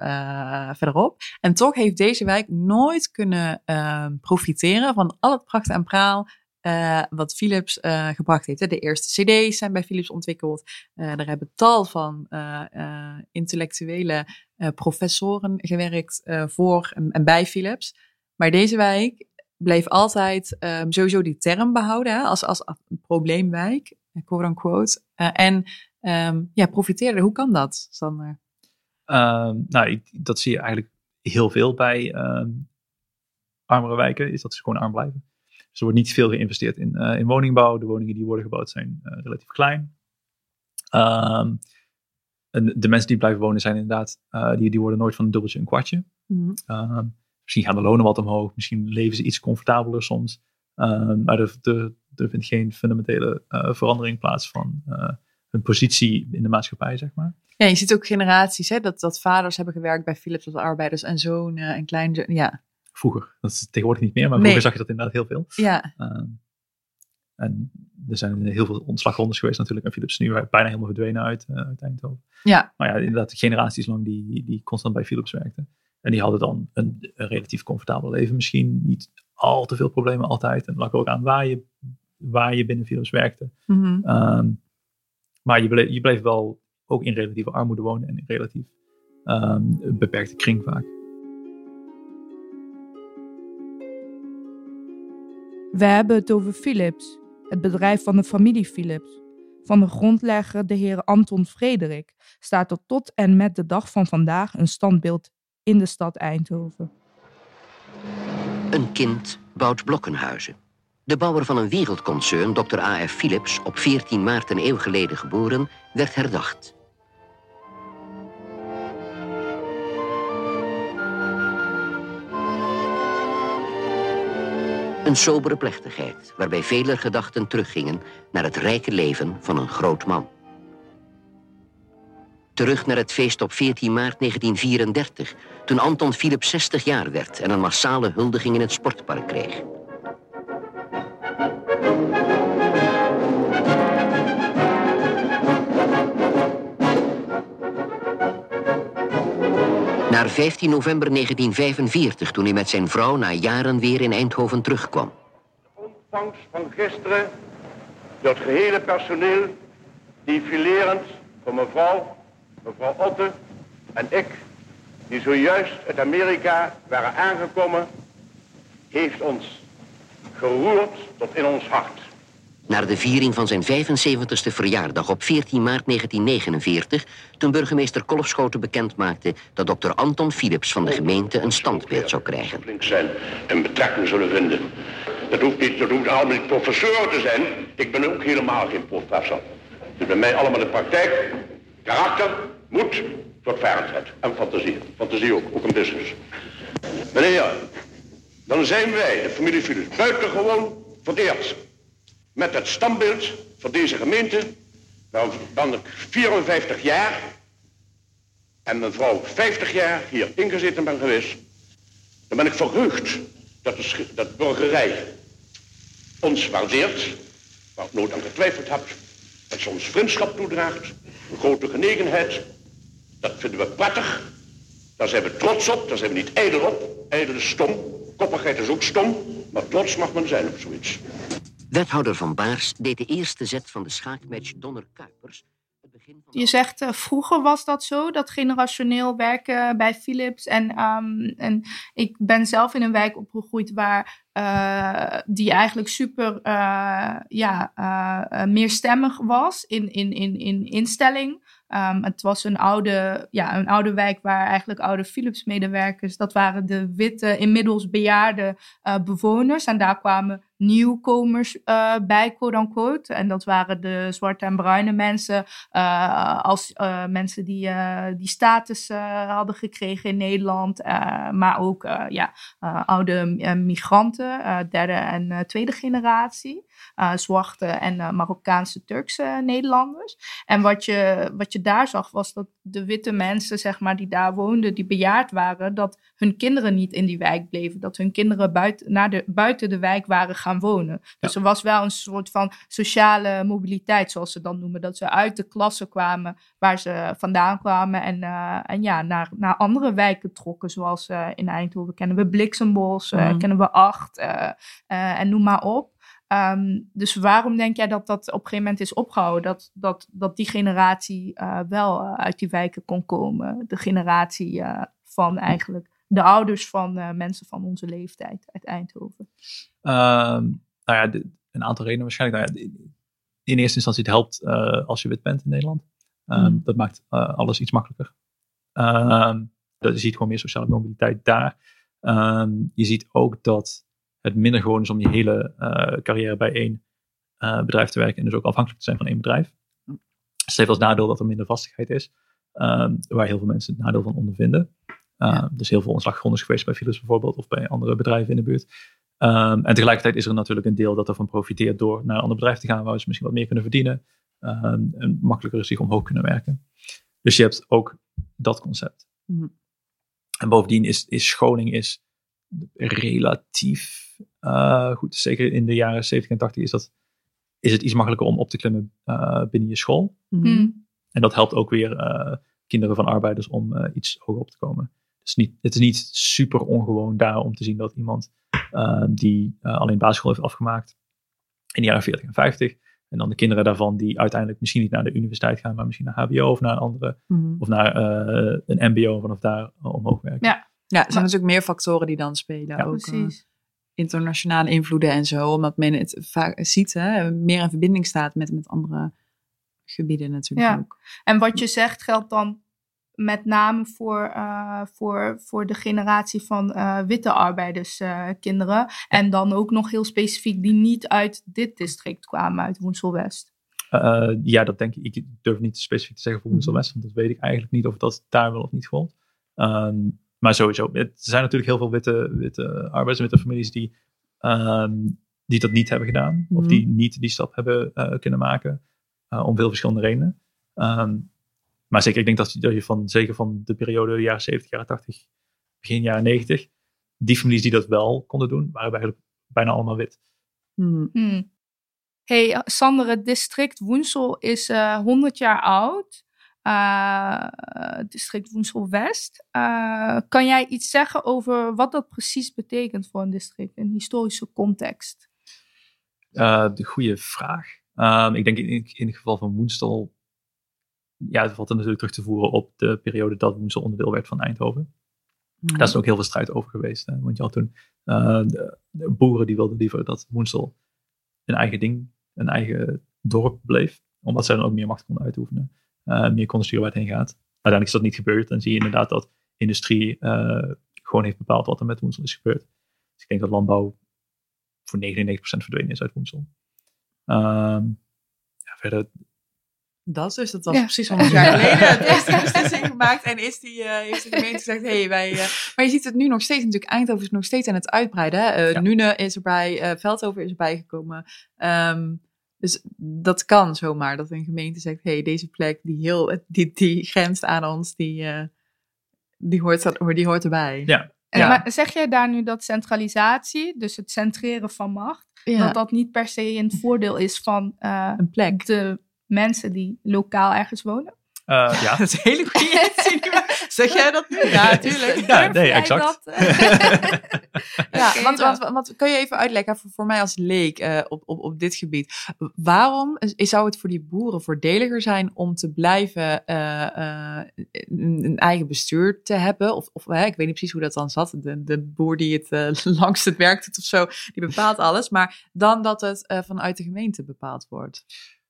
verderop. En toch heeft deze wijk nooit kunnen ehm, profiteren van al het pracht en praal eh, wat Philips eh, gebracht heeft. De eerste CD's zijn bij Philips ontwikkeld. Eh er hebben tal van eh, eh, intellectuele eh, professoren gewerkt eh, voor en, bij Philips. Maar deze wijk bleef altijd ehm, sowieso die term behouden hè, als, als probleemwijk, eh. Eh, en ehm, ja, profiteerde. Hoe kan dat, Sander? Ehm, nou, ik- dat zie je eigenlijk heel veel bij armere wijken, is dat ze gewoon arm blijven. Dus er wordt niet veel geïnvesteerd in, eh, in woningbouw. De woningen die worden gebouwd zijn eh, relatief klein. Ehm, en de mensen die blijven wonen zijn inderdaad, eh, die, die worden nooit van een dubbeltje een kwartje. Ehm, misschien gaan de lonen wat omhoog, misschien leven ze iets comfortabeler soms. Ehm, maar er, er, er vindt geen fundamentele verandering plaats van hun positie in de maatschappij, zeg maar. Ja, je ziet ook generaties, hè, dat, dat vaders hebben gewerkt bij Philips als arbeiders en zonen en kleinzoon. Ja, Vroeger. Dat is tegenwoordig niet meer, maar Nee. vroeger zag je dat inderdaad heel veel. ja, Ehm, en er zijn heel veel ontslagrondes geweest natuurlijk. En Philips is nu bijna helemaal verdwenen uit, uit Eindhoven. ja. Maar ja, inderdaad generaties lang die, die constant bij Philips werkten. En die hadden dan een, een relatief comfortabel leven. Misschien niet al te veel problemen altijd. En lag ook aan waar je, waar je binnen Philips werkte. Mhm. Ehm, maar je bleef, je bleef wel ook in relatieve armoede wonen. En in relatief ehm, beperkte kring vaak. We hebben het over Philips, het bedrijf van de familie Philips. Van de grondlegger, de heer Anton Frederik, staat er tot en met de dag van vandaag een standbeeld in de stad Eindhoven. Een kind bouwt blokkenhuizen. De bouwer van een wereldconcern, Dr. A.F. Philips, op 14 maart een eeuw geleden geboren, werd herdacht. Een sobere plechtigheid, waarbij veler gedachten teruggingen naar het rijke leven van een groot man. Terug naar het feest op 14 maart 1934, toen Anton Philips 60 jaar werd en een massale huldiging in het sportpark kreeg. Naar 15 november 1945, toen hij met zijn vrouw na jaren weer in Eindhoven terugkwam. ontvangst van gisteren het gehele personeel, defilerend van mevrouw, mevrouw Otte en ik, die zojuist uit Amerika waren aangekomen, heeft ons geroerd tot in ons hart. Naar de viering van zijn 75ste verjaardag op 14 maart 1949, toen burgemeester Kolfschoten bekend maakte dat dokter Anton Philips van de gemeente een standbeeld zou krijgen. Flink zijn en betrekking zullen vinden. Dat hoeft niet, dat hoeft allemaal niet professor te zijn. Ik ben ook helemaal geen professor. Dus bij mij allemaal de praktijk, karakter, moed, voortvarendheid en fantasie. Fantasie ook, ook een business. Meneer, dan zijn wij, de familie Philips, buitengewoon vereerd met het standbeeld van deze gemeente. Nou ben ik 54 jaar en mijn vrouw 50 jaar hier ingezeten ben geweest. Dan ben ik verheugd dat de dat burgerij ons waardeert, waar ik nooit aan getwijfeld heb. Dat ze ons vriendschap toedraagt, een grote genegenheid. Dat vinden we prettig. Daar zijn we trots op, daar zijn we niet ijdel op. Ijdel is stom, koppigheid is ook stom, maar trots mag men zijn op zoiets. Wethouder van Baars deed de eerste zet van de schaakmatch Donner Kuipers. Het begin Je zegt, uh, vroeger was dat zo, dat generationeel werken bij Philips. En, um, en ik ben zelf in een wijk opgegroeid waar uh, die eigenlijk super uh, ja, meerstemmig was in, in, in, in instelling. Um, het was een oude, ja, een oude wijk waar eigenlijk oude Philips-medewerkers, dat waren de witte, inmiddels bejaarde bewoners. En daar kwamen nieuwkomers uh, bij, quote-unquote. En dat waren de zwarte en bruine mensen, uh, als mensen die, die status hadden gekregen in Nederland. maar ook ja, oude migranten, derde en tweede generatie. zwarte en Marokkaanse Turkse Nederlanders. En wat je, wat je daar zag, was dat de witte mensen, zeg maar, die daar woonden, die bejaard waren, dat hun kinderen niet in die wijk bleven. Dat hun kinderen buiten, naar de, buiten de wijk waren gaan wonen. Dus er was wel een soort van sociale mobiliteit, zoals ze dan noemen. Dat ze uit de klasse kwamen waar ze vandaan kwamen en, uh, en ja, naar, naar andere wijken trokken. Zoals uh, in Eindhoven kennen we Bliksembos, uh, mm. kennen we Acht en noem maar op. Um, dus waarom denk jij dat dat op een gegeven moment is opgehouden? Dat, dat, dat die generatie wel uit die wijken kon komen. De generatie van eigenlijk de ouders van mensen van onze leeftijd uit Eindhoven. Um, nou ja, de, een aantal redenen waarschijnlijk. Nou ja, in eerste instantie het helpt als je wit bent in Nederland. Um, mm. Dat maakt alles iets makkelijker. je ziet gewoon meer sociale mobiliteit daar. je ziet ook dat het minder gewoon is om je hele carrière bij één bedrijf te werken en dus ook afhankelijk te zijn van één bedrijf. Dus het heeft als nadeel dat er minder vastigheid is, um, waar heel veel mensen het nadeel van ondervinden. Uh, ja. Dus heel veel ontslaggrond is geweest bij Philips bijvoorbeeld of bij andere bedrijven in de buurt. Um, en tegelijkertijd is er natuurlijk een deel dat ervan profiteert door naar een ander bedrijf te gaan waar ze misschien wat meer kunnen verdienen um, en makkelijker zich omhoog kunnen werken. Dus je hebt ook dat concept. Mm -hmm. En bovendien is, is scholing is relatief uh, goed, zeker in de jaren 70 en 80 is, dat, is het iets makkelijker om op te klimmen uh, binnen je school. Mm. En dat helpt ook weer uh, kinderen van arbeiders om iets hoger op te komen. Dus niet, het is niet super ongewoon daar om te zien dat iemand die alleen basisschool heeft afgemaakt in de jaren 40 en 50, en dan de kinderen daarvan die uiteindelijk misschien niet naar de universiteit gaan, maar misschien naar HBO of naar een andere, mm. of naar een MBO vanaf daar omhoog werken. Ja, ja er zijn natuurlijk meer factoren die dan spelen. Ja, ook, precies internationale invloeden en zo. Omdat men het vaak ziet, hè, meer in verbinding staat met, met andere gebieden natuurlijk ja. ook. En wat je zegt geldt dan met name voor, uh, voor, voor de generatie van uh, witte arbeiderskinderen. Uh, en dan ook nog heel specifiek die niet uit dit district kwamen, uit Woensel-West. ja, dat denk ik. Ik durf niet specifiek te zeggen voor Woensel-West, want dat weet ik eigenlijk niet of dat daar wel of niet gold. Um, maar sowieso, er zijn natuurlijk heel veel witte, witte arbeiders, witte families die, um, die dat niet hebben gedaan. Mm. Of Mhm. die niet die stap hebben uh, kunnen maken. Uh, om veel verschillende redenen. Um, maar zeker, ik denk dat, dat je van, zeker van de periode jaren 70, jaren 80, begin jaren 90, die families die dat wel konden doen, waren eigenlijk bijna allemaal wit. Mhm. Hmm. Hey, Sander, het district Woensel is uh, 100 jaar oud. Uh, district Woensel-West. Uh, kan jij iets zeggen over wat dat precies betekent voor een district in historische context? Uh, de goede vraag. Um, ik denk in, in het geval van Woensel, ja, het valt er natuurlijk terug te voeren op de periode dat Woensel onderdeel werd van Eindhoven. Daar is ook heel veel strijd over geweest. Hè? Want je had toen de, de boeren die wilden liever dat Woensel een eigen ding, een eigen dorp bleef. Omdat zij dan ook meer macht konden uitoefenen. Uh, meer konden sturen waar het heen gaat. Uiteindelijk is dat niet gebeurd. Dan zie je inderdaad dat industrie uh, gewoon heeft bepaald wat er met Woensel is gebeurd. Dus ik denk dat landbouw voor 99% verdwenen is uit Woensel. Um, ja, verder. Dat is dus, dat was ja. precies 100 jaar <laughs> geleden. Het eerste beslissing gemaakt en is die, uh, heeft de gemeente gezegd, hey, wij... maar je ziet het nu nog steeds, natuurlijk Eindhoven is nog steeds aan het uitbreiden. Ja. Nune is erbij, Veldhoven is erbij gekomen. Um, dus dat kan zomaar, dat een gemeente zegt, hé, hey, deze plek die, heel, die, die grenst aan ons, die, uh, die, hoort, die hoort erbij. Ja. En, ja. Maar zeg jij daar nu dat centralisatie, dus het centreren van macht, ja. dat dat niet per se een voordeel is van uh, een plek. de mensen die lokaal ergens wonen? Eh, ja. <laughs> dat is een hele goede. <laughs> Zeg jij dat nu? Ja, natuurlijk. Ja, nee, exact. <laughs> ja, want, want, want kun je even uitleggen voor, voor mij als leek eh, op, op, op dit gebied. Waarom is- zou het voor die boeren voordeliger zijn om te blijven eh, eh, een, eigen bestuur te hebben? Of, of hè, ik weet niet precies hoe dat dan zat. De, de boer die het langst het werk doet of zo, die bepaalt alles. Maar dan dat het eh, vanuit de gemeente bepaald wordt.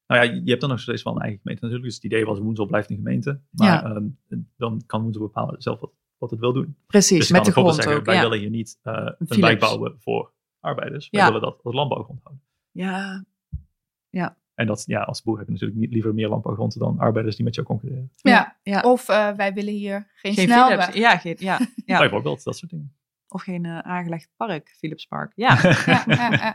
Nou ja, je hebt dan nog steeds wel een eigen gemeente natuurlijk. Dus het idee was Woensel blijft een gemeente. Maar Ja. ehm, dan kan Woensel bepalen zelf wat, wat het wil doen. Precies, dus met de grond zeggen, ook, wij ja. willen hier niet eh, een Philips. wijk bouwen voor arbeiders. Wij Ja. willen dat als landbouwgrond houden. Ja, ja. En dat, ja, als boer heb je natuurlijk niet, liever meer landbouwgrond dan arbeiders die met jou concurreren. Ja. ja. Of eh, wij willen hier geen, Geen snelweg. Philips. Ja, geen, ja, <laughs> ja. Bijvoorbeeld, dat soort dingen. Of geen eh, aangelegd park, Philips Park. Ja. <laughs> Ja, ja,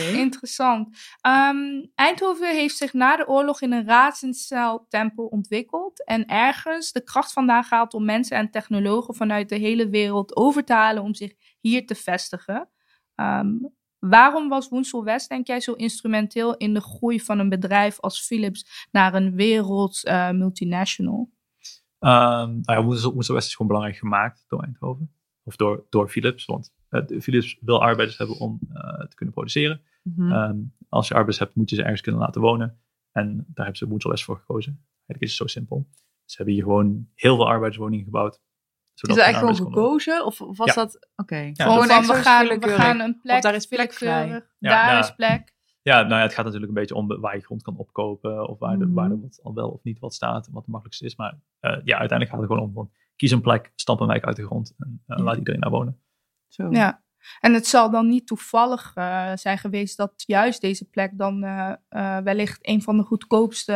Interessant. Ehm, Eindhoven heeft zich na de oorlog in een razendsnel tempo ontwikkeld en ergens de kracht vandaan gehaald om mensen en technologen vanuit de hele wereld over te halen om zich hier te vestigen. Ehm, waarom was Woensel West, denk jij, zo instrumenteel in de groei van een bedrijf als Philips naar een werelds eh, multinational? Nou ja, Woensel Woensel West is gewoon belangrijk gemaakt door Eindhoven. Of door, door Philips. Want de- Philips wil arbeiders hebben om eh, te kunnen produceren. Mhm. Ehm, als je arbeiders hebt, moet je ze ergens kunnen laten wonen. En daar hebben ze West voor gekozen. Eigenlijk is het zo simpel. Ze hebben hier gewoon heel veel arbeiderswoningen gebouwd. Is hun eigenlijk gewoon gekozen? Of, of was Ja. dat... Oké. Ja, Gewoon dat- we gaan, we gaan een plek, Of daar is plek vrij. Ja, daar nou, is plek. Ja, nou ja, het gaat natuurlijk een beetje om waar je grond kan opkopen. Of waar, de, Mhm. waar er wat, al wel of niet wat staat. En wat het makkelijkste is. Maar eh, ja, uiteindelijk gaat het gewoon om van, kies een plek, stamp een wijk uit de grond. En eh, Ja. laat iedereen daar wonen. Zo. Ja, en het zal dan niet toevallig eh, zijn geweest dat juist deze plek dan eh, eh, wellicht een van de goedkoopste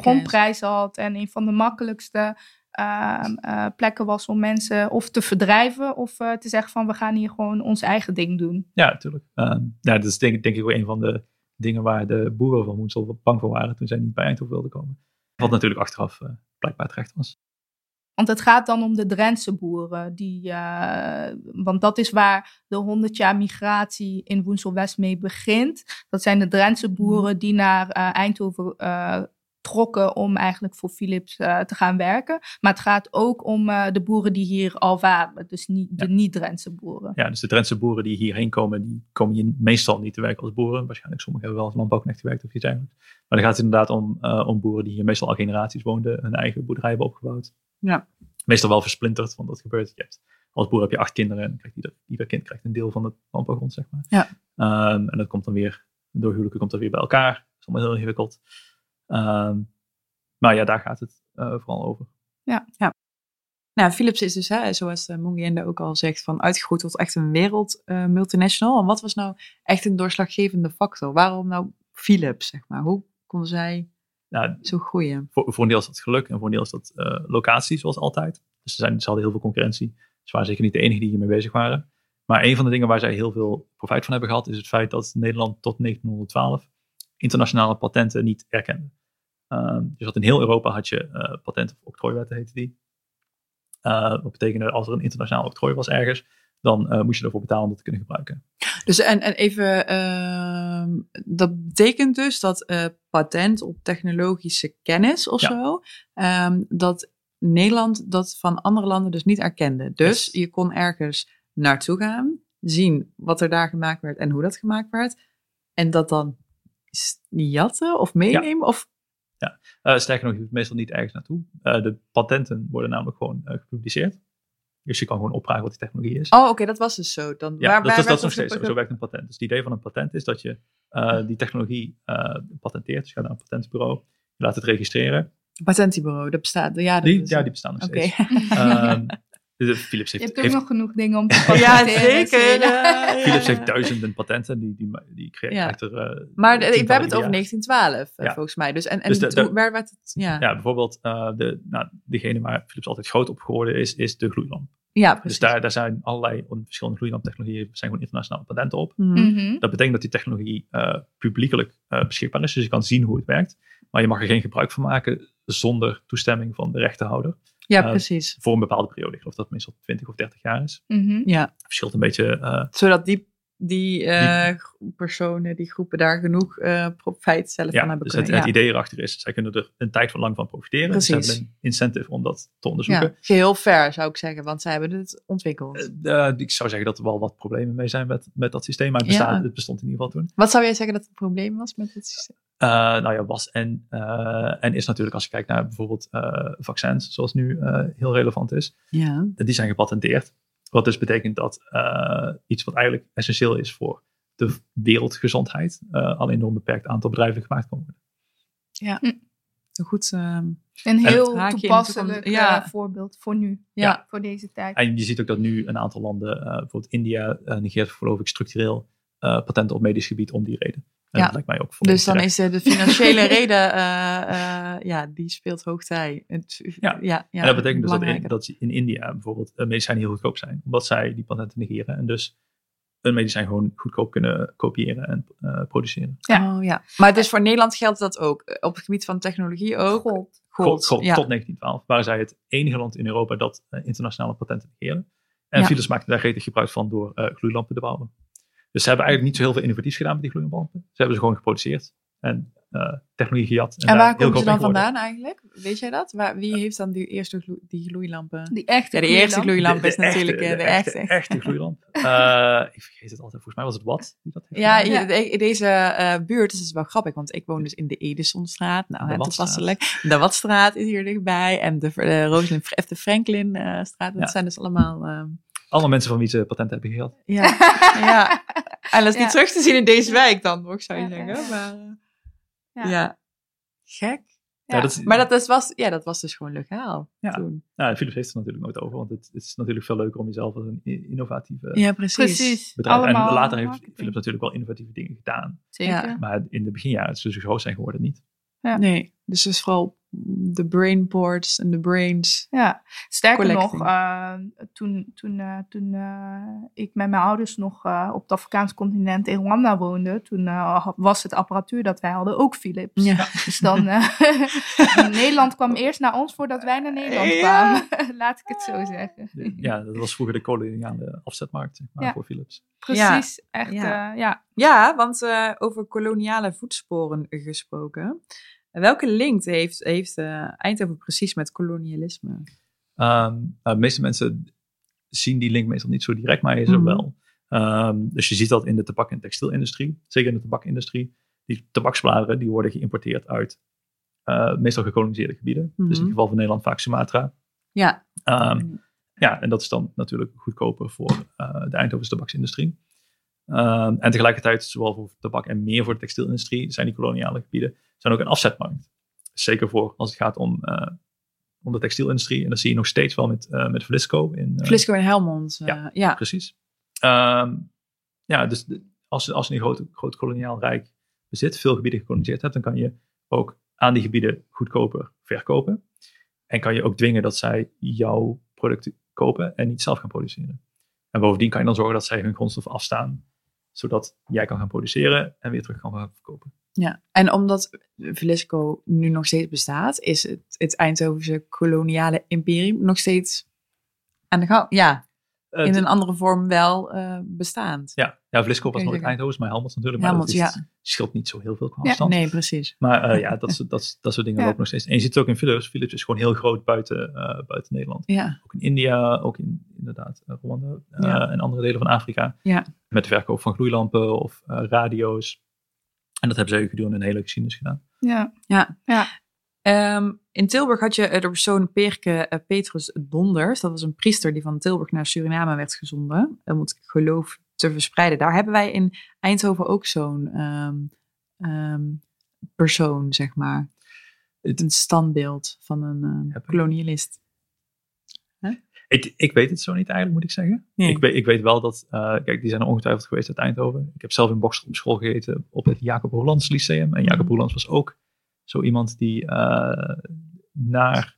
grondprijzen had en een van de makkelijkste ehm, eh, plekken was om mensen of te verdrijven of te zeggen van we gaan hier gewoon ons eigen ding doen. Ja, natuurlijk. Ehm, ja, dat is denk, denk ik ook een van de dingen waar de boeren van Woensel bang voor waren toen zij niet bij Eindhoven wilden komen. Wat natuurlijk achteraf blijkbaar terecht was. Want het gaat dan om de Drentse boeren. Die, eh, want dat is waar de 100 jaar migratie in Woensel-West mee begint. Dat zijn de Drentse boeren die naar eh, Eindhoven eh, trokken om eigenlijk voor Philips eh, te gaan werken. Maar het gaat ook om eh, de boeren die hier al waren. Dus niet, de niet-Drentse boeren. Ja, dus de Drentse boeren die hierheen komen, die komen hier meestal niet te werken als boeren. Waarschijnlijk sommigen hebben wel als landbouwknecht gewerkt of iets dergelijks. Maar dan gaat het inderdaad om, eh, om boeren die hier meestal al generaties woonden, hun eigen boerderij hebben opgebouwd. Ja. Meestal wel versplinterd, want dat gebeurt. Je hebt, als boer heb je acht kinderen en dan krijgt ieder, ieder kind krijgt een deel van het landbouwgrond, zeg maar. Ja. Ehm, en dat komt dan weer, door huwelijken komt dat weer bij elkaar. Dat is allemaal heel ingewikkeld. Ehm, maar ja, daar gaat het eh, vooral over. Nou, Philips is dus, hè, zoals uh, Mungiende ook al zegt, van uitgegroeid tot echt een wereld eh, multinational. En wat was nou echt een doorslaggevende factor? Waarom nou Philips, zeg maar? Hoe konden zij Ja, zo groeien? voor, voor een deel is dat geluk en voor een deel is dat eh, locatie, zoals altijd. Dus ze, zijn, ze hadden heel veel concurrentie. Ze waren zeker niet de enige die hiermee bezig waren. Maar een van de dingen waar zij heel veel profijt van hebben gehad, is het feit dat Nederland tot 1912 internationale patenten niet erkende. Ehm, dus dat in heel Europa had je eh patent- of octrooiwetten, heette die. Eh, dat betekende als er een internationaal octrooi was ergens, dan eh, moest je ervoor betalen om dat te kunnen gebruiken. Dus en, en even, ehm, dat betekent dus dat patent op technologische kennis of Ja. zo, ehm, dat Nederland dat van andere landen dus niet erkende. Dus Yes. je kon ergens naartoe gaan, zien wat er daar gemaakt werd en hoe dat gemaakt werd. En dat dan jatten of meenemen? Of, Eh, sterker nog, je hoeft meestal niet ergens naartoe. Eh, de patenten worden namelijk gewoon eh, gepubliceerd. Dus je kan gewoon opvragen wat die technologie is. oh, oké, dat was dus zo. Dan, Ja, waar, dat, waar dat werd is nog steeds zo. Zo werkt een patent. Dus het idee van een patent is dat je die technologie patenteert. Dus je gaat naar een patentbureau, je laat het registreren. Patentbureau, dat bestaat. Ja, dat Die, is- ja, die bestaan nog steeds. <laughs> Ehm, de Philips Je heeft, hebt ook heeft, nog genoeg dingen om <laughs> te Ja, patenteren, zeker. Sela. ja, ja. Philips heeft duizenden patenten. Die, die, die krijgt Ja. er eh, Maar we hebben het over jaar. 1912, eh, Ja. volgens mij. Dus en, en Dus de- de- toen- waar werd het... Ja, ja. Ja, bijvoorbeeld uh, de, nou, degene waar Philips altijd groot op geworden is, is de gloeilamp. precies. Dus daar, daar zijn allerlei verschillende gloeilamptechnologieën, zijn gewoon internationale patenten op. Mhm. Mhm. Dat betekent dat die technologie uh, publiekelijk uh, beschikbaar is. Dus je kan zien hoe het werkt. Maar je mag er geen gebruik van maken zonder toestemming van de rechtenhouder. Ja, Uh, precies. Voor een bepaalde periode. Ik geloof dat het meestal 20 of 30 jaar is. Mhm. Ja, Verschilt een beetje. uh, zodat die die eh, personen, die groepen daar genoeg eh, profijt zelf van Ja, hebben dus het, kunnen. het ja. idee erachter is, zij kunnen er een tijd van lang van profiteren. Dus ze Precies. hebben een incentive om dat te onderzoeken. ja, geheel fair zou ik zeggen, want zij hebben het ontwikkeld. Eh, ik zou zeggen dat er wel wat problemen mee zijn met, met dat systeem, maar het, Ja. bestaat, het bestond in ieder geval toen. Wat zou jij zeggen dat het probleem was met het systeem? Eh, nou ja, was en, eh, en is natuurlijk als je kijkt naar bijvoorbeeld eh, vaccins, zoals nu eh, heel relevant is. Ja. Die zijn gepatenteerd. Wat dus betekent dat eh, iets wat eigenlijk essentieel is voor de wereldgezondheid, eh, alleen door een beperkt aantal bedrijven gemaakt kan worden. Ja, Hm. een goed. ehm, Een heel toepasselijk. Ja. voorbeeld voor nu. Ja. Voor deze tijd. En je ziet ook dat nu een aantal landen, eh, bijvoorbeeld India, eh, negeert geloof ik structureel eh, patenten op medisch gebied om die reden. En Ja. dat lijkt mij ook volledig Dus dan terecht. is eh, de financiële <laughs> reden, eh, eh, ja, die speelt hoogtij. Het, Ja. ja, ja, en dat betekent dus dat in, dat in India bijvoorbeeld medicijnen heel goedkoop zijn, omdat zij die patenten negeren en dus een medicijn gewoon goedkoop kunnen kopiëren en eh, produceren. Ja. Oh, ja. Maar dus voor Nederland geldt dat ook. Op het gebied van technologie ook. God. Gold, Gold, ja. Tot 1912 waren zij het enige land in Europa dat internationale patenten negeren. En Ja. Philips maakte daar gretig gebruik van door eh, gloeilampen te bouwen. Dus ze hebben eigenlijk niet zo heel veel innovatiefs gedaan met die gloeilampen. Ze hebben ze gewoon geproduceerd en eh, technologie gejat. En daar waar heel komen ze dan vandaan eigenlijk? Weet jij dat? Waar, wie heeft dan die eerste glo- die gloeilampen? Die echte Ja, de eerste gloeilamp. is De- de natuurlijk echte, eh, de, de echte. echte, echte gloeilamp. <laughs> Eh, ik vergeet het altijd. Volgens mij was het Watt die dat heeft Ja, de- deze eh, buurt is dus wel grappig, want ik woon dus in de Edisonstraat. Nou, De hè, toepasselijk. De Watstraat is hier dichtbij. En de, de Rosalind of de Franklin-straat. dat Ja. zijn dus allemaal... ehm, Allemaal mensen van wie ze patenten hebben gehad. ja, ja. <laughs> En dat is Ja. niet terug te zien in deze wijk dan, nog zou je zeggen. ja. Maar, Ja. ja. Gek. Ja, dat is, Maar dat, is, was, ja, dat was dus gewoon legaal Ja. toen. nou, Philips heeft het er natuurlijk nooit over, want het, het is natuurlijk veel leuker om jezelf als een innovatieve Ja, precies. Precies. bedrijf. Allemaal en later heeft marketing. Philips natuurlijk wel innovatieve dingen gedaan. Zeker. Ja. Maar in de beginjaren, toen ze zo groot zijn geworden, niet. Ja. Nee, dus het is vooral de brainboards en de brains. Ja, sterker Collecting. nog, eh, toen, toen, eh, toen eh, ik met mijn ouders nog eh, op het Afrikaanse continent in Rwanda woonde, toen was het apparatuur dat wij hadden ook Philips. Ja. Dus dan, eh, <laughs> Nederland kwam eerst naar ons voordat wij naar Nederland Ja. kwamen. <laughs> Laat ik het zo zeggen. De- ja, dat was vroeger de koloniale afzetmarkt maar, Ja. voor Philips. Precies, echt, Ja. ja. ja. Ja, want eh, over koloniale voetsporen gesproken. Welke link heeft, heeft eh, Eindhoven precies met kolonialisme? Ehm, nou, de meeste mensen zien die link meestal niet zo direct, maar hij is er Mhm. wel. Ehm, dus je ziet dat in de tabak- en textielindustrie, zeker in de tabakindustrie. Die tabaksbladeren die worden geïmporteerd uit eh, meestal gekoloniseerde gebieden. Dus in Mhm. het geval van Nederland vaak Sumatra. Ja, Ehm, ja, en dat is dan natuurlijk goedkoper voor eh, de Eindhovense tabaksindustrie. En tegelijkertijd, zowel voor tabak en meer voor de textielindustrie, zijn die koloniale gebieden zijn ook een afzetmarkt. Zeker voor als het gaat om, eh, om de textielindustrie. En dat zie je nog steeds wel met, eh met Vlisco. In, eh, Flisco en Helmond. ja. ja. Precies. Ehm, ja, dus de- als, als je een groot, groot koloniaal rijk bezit, veel gebieden gekoloniseerd hebt, dan kan je ook aan die gebieden goedkoper verkopen. En kan je ook dwingen dat zij jouw producten kopen en niet zelf gaan produceren. En bovendien kan je dan zorgen dat zij hun grondstoffen afstaan, zodat jij kan gaan produceren en weer terug kan gaan verkopen. Ja, en omdat Velisco nu nog steeds bestaat, is het, het Eindhovense koloniale imperium nog steeds aan de gang. Ja, in het- een andere vorm wel eh, bestaand. ja, ja, Vlisco was nooit zeggen. Eindhoven, maar Helmond natuurlijk. Maar Helmond, dat is- ja. scheelt niet zo heel veel qua Ja, afstand. Nee, precies. Maar eh, ja, <laughs> dat, soort- dat, dat soort dingen Ja. lopen nog steeds. En je ziet het ook in Philips. Philips is gewoon heel groot buiten, eh, buiten Nederland. Ja, Ook in India, ook in inderdaad eh, Rwanda eh, Ja. en andere delen van Afrika. Ja. Met de verkoop van gloeilampen of eh, radio's. En dat hebben ze gedurende een hele geschiedenis gedaan. ja. ja. Ja. Ehm, in Tilburg had je eh, de persoon Perke eh, Petrus Donders. Dat was een priester die van Tilburg naar Suriname werd gezonden. Om het geloof te verspreiden. Daar hebben wij in Eindhoven ook zo'n ehm, ehm, persoon, zeg maar. Het- Een standbeeld van een eh, ik. kolonialist. Ik, ik weet het zo niet eigenlijk, moet ik zeggen. Nee. Ik, weet, ik weet wel dat, eh, kijk, die zijn er ongetwijfeld geweest uit Eindhoven. Ik heb zelf in Boksel op school gegeten op het Jacob Roelands Lyceum. En Jacob Mhm. Roelands was ook zo iemand die eh, naar,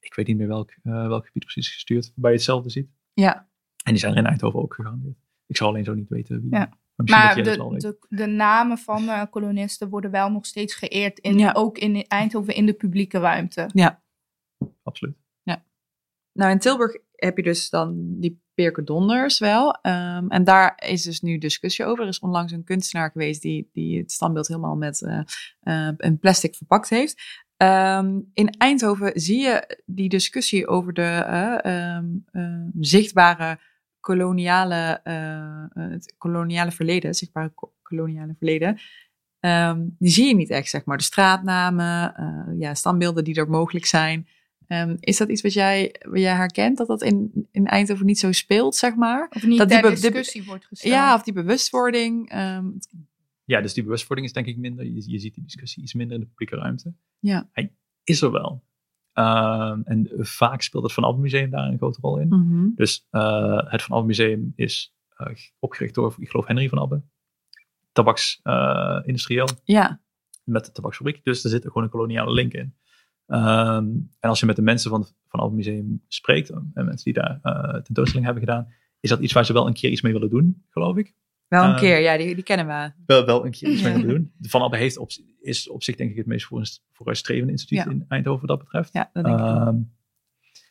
ik weet niet meer welk, eh, welk gebied precies is gestuurd, waarbij je hetzelfde ziet. Ja, En die zijn er in Eindhoven ook gegaan. Ik zal alleen zo niet weten wie. Ja. Maar de, de, de namen van eh, kolonisten worden wel nog steeds geëerd, in, Ja. ook in Eindhoven in de publieke ruimte. ja. Absoluut. Nou, in Tilburg heb je dus dan die Pirke Donders wel. Ehm, en daar is dus nu discussie over. Er is onlangs een kunstenaar geweest die, die het standbeeld helemaal met eh, eh, een plastic verpakt heeft. Ehm, in Eindhoven zie je die discussie over de eh, ehm, eh, zichtbare koloniale, het koloniale verleden, zichtbare ko- koloniale verleden. Die zie je niet echt, zeg maar. De straatnamen, ja, standbeelden die er mogelijk zijn. Ehm, is dat iets wat jij, wat jij herkent, dat dat in, in Eindhoven niet zo speelt, zeg maar? Of niet dat de- discussie wordt gesteld. Ja, of die bewustwording. ehm, Ja, dus die bewustwording is denk ik minder. Je, je ziet die discussie iets minder in de publieke ruimte. ja. Hij is er wel. Ehm, en vaak speelt het Van Abbe Museum daar een grote rol in. Mhm. Dus eh, het Van Abbe Museum is eh, opgericht door, ik geloof, Henry van Abbe. Tabaksindustrieel. Ja. met de tabaksfabriek. Dus er zit er gewoon een koloniale link in. Ehm, en als je met de mensen van het Van Abbe Museum spreekt, en mensen die daar eh tentoonstelling hebben gedaan, is dat iets waar ze wel een keer iets mee willen doen, geloof ik. Wel een Eh, keer, ja, die, die kennen we. Wel, wel een keer iets mee willen doen. Van Abbe heeft op, is op zich denk ik het meest vooruit- vooruitstrevende instituut Ja. in Eindhoven wat dat betreft. Ja, dat denk ik. Ehm,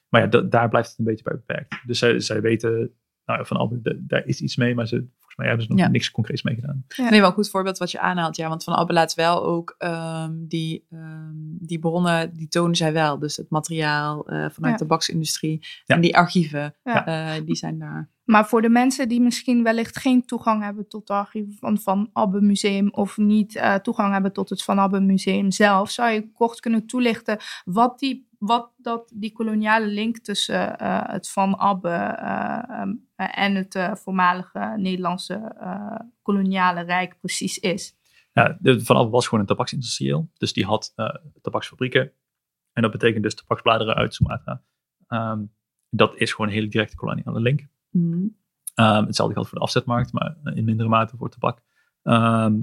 maar ja, da- daar blijft het een beetje bij beperkt. Dus zij, zij weten, nou ja, Van Abbe, da- daar is iets mee, maar ze, volgens mij hebben ze nog Ja. niks concreets mee gedaan. Nee, wel een goed voorbeeld wat je aanhaalt. Ja, want Van Abbe laat wel ook ehm, die, ehm, die bronnen, die tonen zij wel. Dus het materiaal eh, vanuit Ja. de tabaksindustrie Ja. en die archieven, Ja. eh, die zijn daar. Maar voor de mensen die misschien wellicht geen toegang hebben tot de archieven van Van Abbe Museum of niet eh, toegang hebben tot het Van Abbe Museum zelf, zou je kort kunnen toelichten wat die, wat dat, die koloniale link tussen eh, het Van Abbe eh, ehm, eh, en het eh, voormalige Nederlandse koloniale rijk precies is? Ja, de Van Abbe was gewoon een tabaksindustrieel. Dus die had tabaksfabrieken. En dat betekent dus tabaksbladeren uit Sumatra. Ehm, dat is gewoon een hele directe koloniale link. Mhm. Ehm, hetzelfde geldt voor de afzetmarkt, maar in mindere mate voor tabak. Ehm,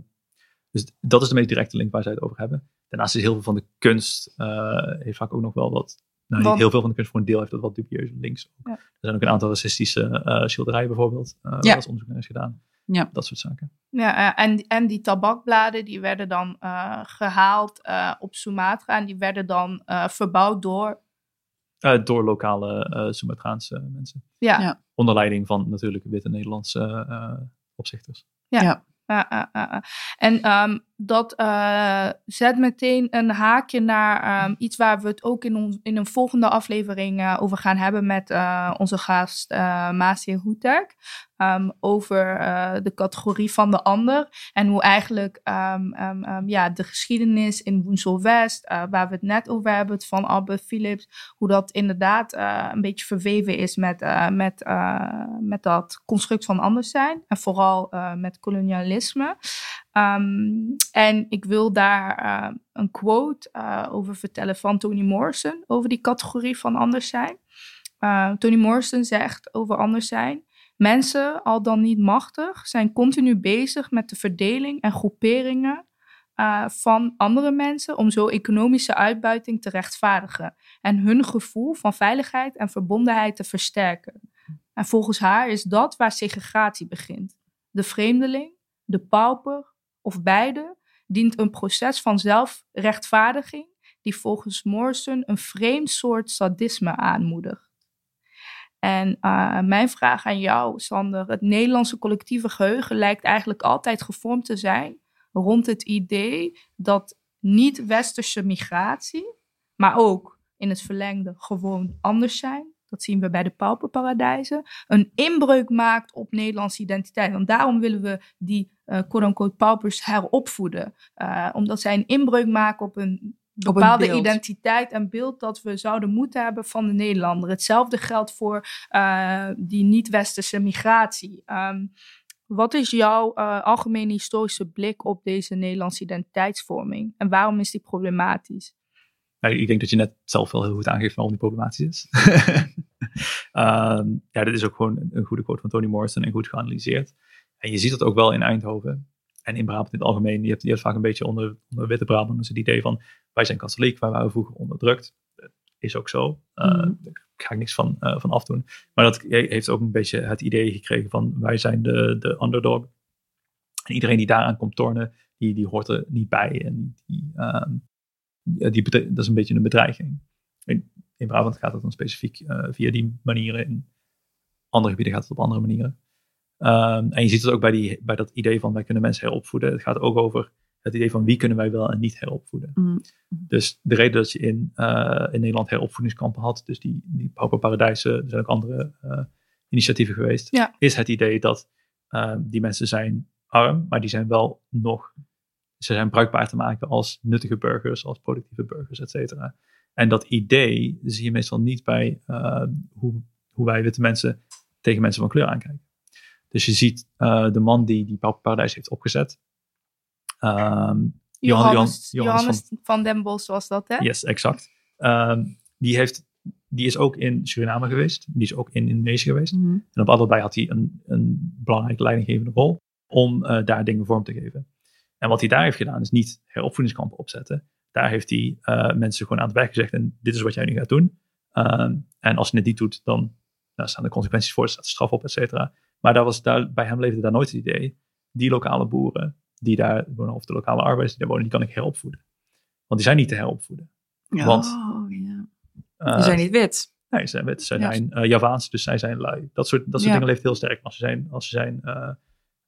dus dat is de meest directe link waar zij het over hebben. Daarnaast is heel veel van de kunst, eh, heeft vaak ook nog wel wat, nou niet Want- heel veel van de kunst voor een deel heeft dat wat dubieuze links. Ja. Er zijn ook een aantal racistische eh, schilderijen bijvoorbeeld, eh waar Ja. als onderzoek naar is gedaan. Ja. Dat soort zaken. Ja, en, en die tabakbladen die werden dan eh, gehaald eh, op Sumatra en die werden dan eh, verbouwd door. Eh, door lokale eh Sumatraanse mensen. Ja, Ja. Onder leiding van natuurlijk witte Nederlandse eh, opzichters. Ja. Ja. Ja, ja, ja, ja. En ehm, dat eh, zet meteen een haakje naar ehm, iets waar we het ook in, in een volgende aflevering eh, over gaan hebben met eh, onze gast uh, Maasje Hoetek. Ehm, over de categorie van de ander en hoe eigenlijk ehm, ja, de geschiedenis in Woensel West, waar we het net over hebben, van Abbe Philips, hoe dat inderdaad een beetje verweven is met, met, met dat construct van anders zijn en vooral met kolonialisme. Ehm, en ik wil daar eh, een quote eh, over vertellen van Toni Morrison over die categorie van anders zijn. Uh, Toni Morrison zegt over anders zijn. Mensen, al dan niet machtig, zijn continu bezig met de verdeling en groeperingen uh, van andere mensen om zo economische uitbuiting te rechtvaardigen en hun gevoel van veiligheid en verbondenheid te versterken. En volgens haar is dat waar segregatie begint. De vreemdeling, de pauper of beide dient een proces van zelfrechtvaardiging die volgens Morrison een vreemd soort sadisme aanmoedigt. En uh, mijn vraag aan jou, Sander. Het Nederlandse collectieve geheugen lijkt eigenlijk altijd gevormd te zijn rond het idee dat niet-westerse migratie, maar ook in het verlengde gewoon anders zijn, dat zien we bij de pauperparadijzen, een inbreuk maakt op Nederlandse identiteit. Want daarom willen we die uh, quote-unquote paupers heropvoeden. Uh, omdat zij een inbreuk maken op een bepaalde identiteit en beeld dat we zouden moeten hebben van de Nederlander. Hetzelfde geldt voor uh, die niet-westerse migratie. Um, wat is jouw uh, algemene historische blik op deze Nederlandse identiteitsvorming? En waarom is die problematisch? Nou, ik denk dat je net zelf wel heel goed aangeeft waarom die problematisch is. um, <laughs> ja, dit is ook gewoon een goede quote van Toni Morrison en goed geanalyseerd. En je ziet dat ook wel in Eindhoven en in Brabant in het algemeen. Je hebt, je hebt vaak een beetje onder, onder witte Brabanders het idee van wij zijn katholiek, wij waren vroeger onderdrukt. Dat is ook zo. Uh, mm. Daar ga ik niks van, uh, van afdoen. Maar dat heeft ook een beetje het idee gekregen van wij zijn de, de underdog. En iedereen die daaraan komt tornen, die, die hoort er niet bij. En die, um, die, dat is een beetje een bedreiging. En in Brabant gaat het dan specifiek eh, via die manieren. In andere gebieden gaat het op andere manieren. Ehm, en je ziet het ook bij, die, bij dat idee van wij kunnen mensen heropvoeden. Het gaat ook over het idee van wie kunnen wij wel en niet heropvoeden. Mm. Dus de reden dat je in, eh, in Nederland heropvoedingskampen had, dus die, die Pauperparadijzen, er zijn ook andere eh, initiatieven geweest, Ja. is het idee dat eh, die mensen zijn arm, maar die zijn wel nog, ze zijn bruikbaar te maken als nuttige burgers, als productieve burgers, et cetera. En dat idee zie je meestal niet bij eh, hoe, hoe wij witte mensen tegen mensen van kleur aankijken. Dus je ziet eh, de man die die Pauperparadijs heeft opgezet, ehm, Johan- Johannes, Johan- Johannes van den Bos was dat, hè? Yes, exact. Ehm, die, heeft, die is ook in Suriname geweest. Die is ook in Indonesië geweest. Mhm. En op allebei had hij een, een belangrijke leidinggevende rol om eh, daar dingen vorm te geven. En wat hij daar heeft gedaan is niet heropvoedingskampen opzetten. Daar heeft hij eh, mensen gewoon aan het werk gezegd en dit is wat jij nu gaat doen. Ehm, en als je het niet doet, dan nou, staan de consequenties voor, er staat de straf op, et cetera. Maar daar was, daar, bij hem leefde daar nooit het idee. Die lokale boeren die daar wonen, of de lokale arbeiders die daar wonen, die kan ik heropvoeden. Want die zijn niet te heropvoeden. Want oh, ja. eh, Die zijn niet wit. Nee, ze zijn wit. Ze Ja. zijn eh, Javaans, dus zij zijn lui. Dat soort, dat soort Ja. dingen leeft heel sterk. Als ze zijn, als ze zijn,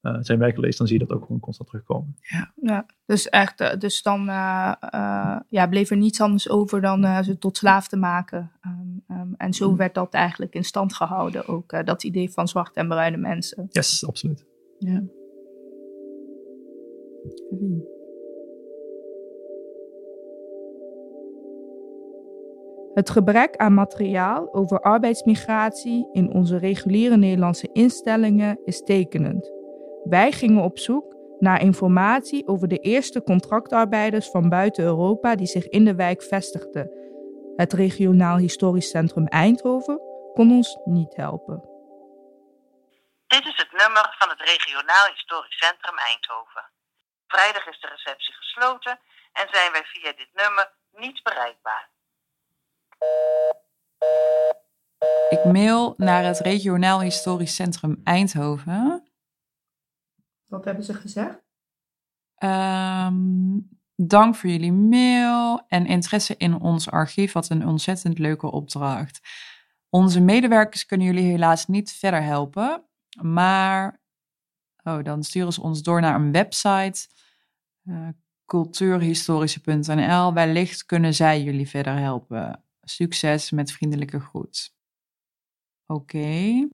eh, zijn werken leest, dan zie je dat ook gewoon constant terugkomen. Ja, dus echt, eh, dus dan eh, eh, ja, bleef er niets anders over dan eh, ze tot slaaf te maken. Ehm, ehm, en zo werd dat eigenlijk in stand gehouden, ook dat idee van zwarte en bruine mensen. Yes, absoluut. Ja. Het gebrek aan materiaal over arbeidsmigratie in onze reguliere Nederlandse instellingen is tekenend. Wij gingen op zoek naar informatie over de eerste contractarbeiders van buiten Europa die zich in de wijk vestigden. Het regionaal historisch centrum Eindhoven kon ons niet helpen. Dit is het nummer van het regionaal historisch centrum Eindhoven. Vrijdag is de receptie gesloten en zijn wij via dit nummer niet bereikbaar. Ik mail naar het regionaal historisch centrum Eindhoven. Wat hebben ze gezegd? Ehm, dank voor jullie mail en interesse in ons archief. Wat een ontzettend leuke opdracht. Onze medewerkers kunnen jullie helaas niet verder helpen. Maar oh, dan sturen ze ons door naar een website. eh, cultuurhistorische.nl. Wellicht kunnen zij jullie verder helpen. Succes met vriendelijke groet. Oké.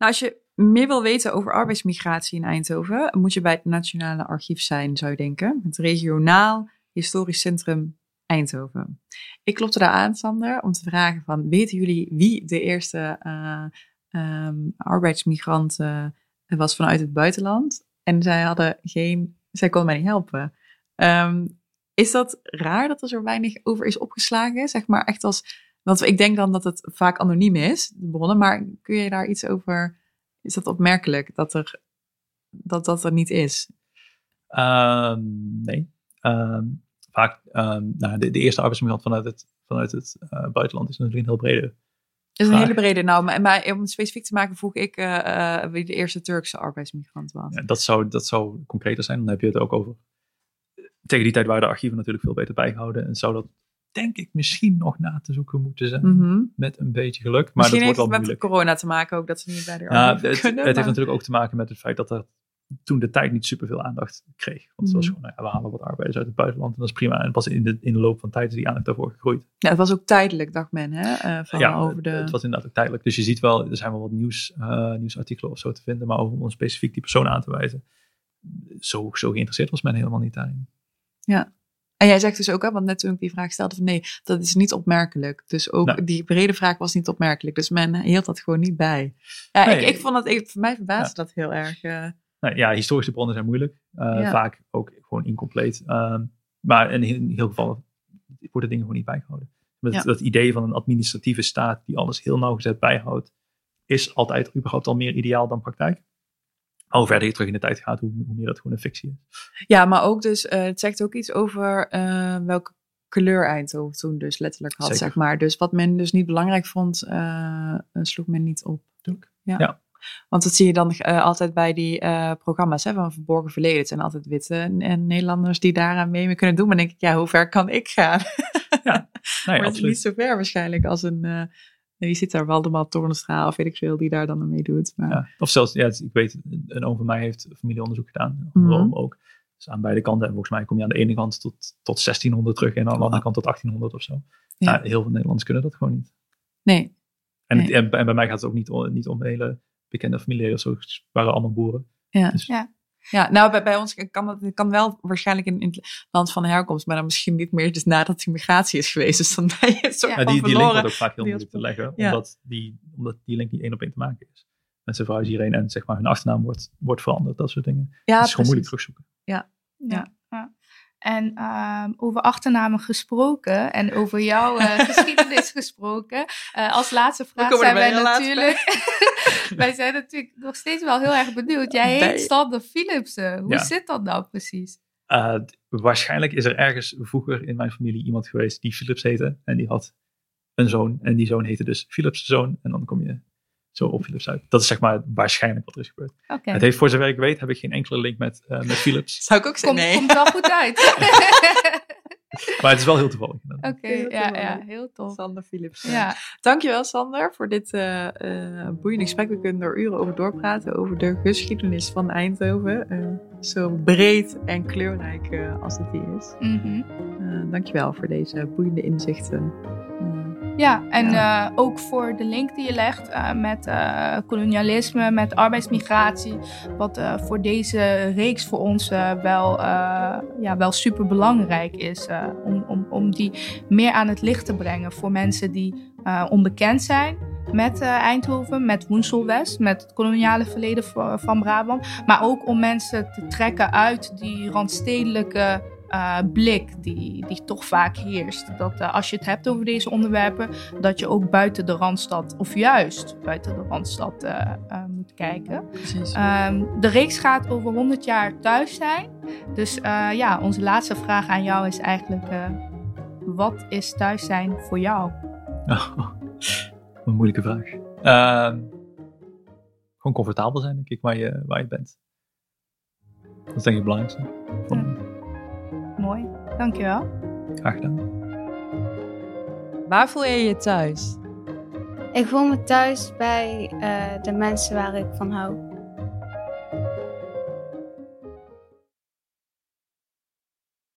Nou, als je meer wil weten over arbeidsmigratie in Eindhoven, moet je bij het Nationale Archief zijn, zou je denken. Het Regionaal Historisch Centrum Eindhoven. Ik klopte daar aan, Sander, om te vragen van, weten jullie wie de eerste eh, ehm, arbeidsmigrant eh, was vanuit het buitenland? En zij hadden geen, zij konden mij niet helpen. Ehm, is dat raar dat er zo weinig over is opgeslagen? Zeg maar echt als, want ik denk dan dat het vaak anoniem is, de bronnen, maar kun je daar iets over, is dat opmerkelijk dat er, dat, dat er niet is? Ehm, nee. Ehm, vaak, ehm, nou, de, de eerste arbeidsmigrant vanuit het, vanuit het eh, buitenland is natuurlijk een heel brede. Dat is een hele brede nou, maar, maar om het specifiek te maken vroeg ik eh, eh, wie de eerste Turkse arbeidsmigrant was. Ja, dat, zou, dat zou concreter zijn. Dan heb je het ook over. Tegen die tijd waren de archieven natuurlijk veel beter bijgehouden. En zou dat, denk ik, misschien nog na te zoeken moeten zijn. Mhm. Met een beetje geluk. Maar Misschien dat heeft wordt wel het met corona te maken ook, dat ze niet bij de Ja, het, kunnen. het heeft natuurlijk ook te maken met het feit dat er toen de tijd niet superveel aandacht kreeg. Want het was Mhm. gewoon, nou ja, we halen wat arbeiders uit het buitenland. En dat is prima. En pas in de, in de loop van tijd is die aandacht daarvoor gegroeid. Ja, het was ook tijdelijk, dacht men, hè? eh, van ja, over de... het, het was inderdaad ook tijdelijk. Dus je ziet wel, er zijn wel wat nieuws, eh, nieuwsartikelen of zo te vinden. Maar over om specifiek die persoon aan te wijzen. Zo, zo geïnteresseerd was men helemaal niet daarin. Ja. En jij zegt dus ook, hè, want net toen ik die vraag stelde, van nee, dat is niet opmerkelijk. Dus ook Nee. die brede vraag was niet opmerkelijk. Dus men hield dat gewoon niet bij. Ja, Nee. ik, ik vond dat, ik, voor mij verbaasde dat heel erg. eh. Nou, ja, historische bronnen zijn moeilijk. Eh, Ja. Vaak ook gewoon incompleet. Ehm, maar in heel, in heel gevallen worden dingen gewoon niet bijgehouden. Met Ja. Dat idee van een administratieve staat die alles heel nauwgezet bijhoudt, is altijd überhaupt al meer ideaal dan praktijk. Hoe verder je terug in de tijd gaat, hoe, hoe meer dat gewoon een fictie is. Ja, maar ook dus, eh, het zegt ook iets over eh, welke kleur Eindhoven toen dus letterlijk had, Zeker. zeg maar. Dus wat men dus niet belangrijk vond, eh, sloeg men niet op. Ja. Ja. Want dat zie je dan eh, altijd bij die eh, programma's hè, van Verborgen Verleden. Het zijn altijd witte en Nederlanders die daaraan mee, mee kunnen doen. Maar dan denk ik, ja, hoe ver kan ik gaan? Ja, nee, <laughs> maar het is absoluut. niet zo ver waarschijnlijk als een... wie zit daar? Waldemar Torenstra of weet ik veel, die daar dan aan meedoet. Maar, Ja. Of zelfs, ja, ik weet, een oom van mij heeft familieonderzoek gedaan. Een oom ook. Dus aan beide kanten. En volgens mij kom je aan de ene kant tot, tot 1600 terug en aan de andere kant tot 1800 of zo. Ja. Ja. heel veel Nederlanders kunnen dat gewoon niet. Nee. En, Nee. en, en bij mij gaat het ook niet om, niet om hele bekende familieleden of zo. Het waren allemaal boeren. Ja. Dus- Ja. Ja, nou bij, bij ons kan dat het kan wel waarschijnlijk in, in het land van herkomst, maar dan misschien niet meer dus nadat die migratie is geweest. Dus dan ben je een soort Ja, van die, die link wordt ook vaak heel moeilijk te leggen. Ja. Omdat, die, omdat die link niet één op één te maken is. Mensen verhuizen hierheen en zeg maar hun achternaam wordt, wordt veranderd. Dat soort dingen. Ja, het is gewoon moeilijk terugzoeken. Ja. Ja. En ehm, over achternamen gesproken en over jouw eh, <laughs> geschiedenis gesproken. eh, als laatste vraag zijn wij bij, natuurlijk... <laughs> wij zijn natuurlijk nog steeds wel heel erg benieuwd. Jij Bij- heet Sander Philipsen. Hoe Ja. zit dat nou precies? Uh, d- waarschijnlijk is er ergens vroeger in mijn familie iemand geweest die Philips heette. En die had een zoon. En die zoon heette dus Philips' zoon. En dan kom je zo op Philips uit. Dat is zeg maar waarschijnlijk wat er is gebeurd. Oké. Het heeft voor zover ik weet, heb ik geen enkele link met, eh, met Philips. Zou ik ook zeggen, Komt, nee. komt wel goed uit. <laughs> Maar het is wel heel toevallig. Oké, Heel ja, tof. ja, heel tof. Sander Philips. Ja. Dankjewel Sander voor dit eh eh, boeiende gesprek. We kunnen er uren over doorpraten over de geschiedenis van Eindhoven. Eh, zo breed en kleurrijk eh, als het hier is. Mhm. Eh, dankjewel voor deze boeiende inzichten. Ja, en eh, ook voor de link die je legt eh, met eh, kolonialisme, met arbeidsmigratie. Wat voor deze reeks voor ons wel, ja, wel super belangrijk is. om, om, om die meer aan het licht te brengen voor mensen die onbekend zijn. Met Eindhoven, met Woensel-West, met het koloniale verleden van Brabant. Maar ook om mensen te trekken uit die randstedelijke eh, blik die, die toch vaak heerst. Dat eh, als je het hebt over deze onderwerpen, dat je ook buiten de Randstad, of juist buiten de Randstad, eh, moet kijken. Precies. Ehm, de reeks gaat over 100 jaar thuis zijn. Dus ja, onze laatste vraag aan jou is eigenlijk: wat is thuis zijn voor jou? <laughs> een moeilijke vraag. Ehm, gewoon comfortabel zijn, denk ik, waar je, waar je bent. Dat is denk ik het belangrijkste. Van, Mooi, dankjewel. Graag gedaan. Waar voel je je thuis? Ik voel me thuis bij eh, de mensen waar ik van hou.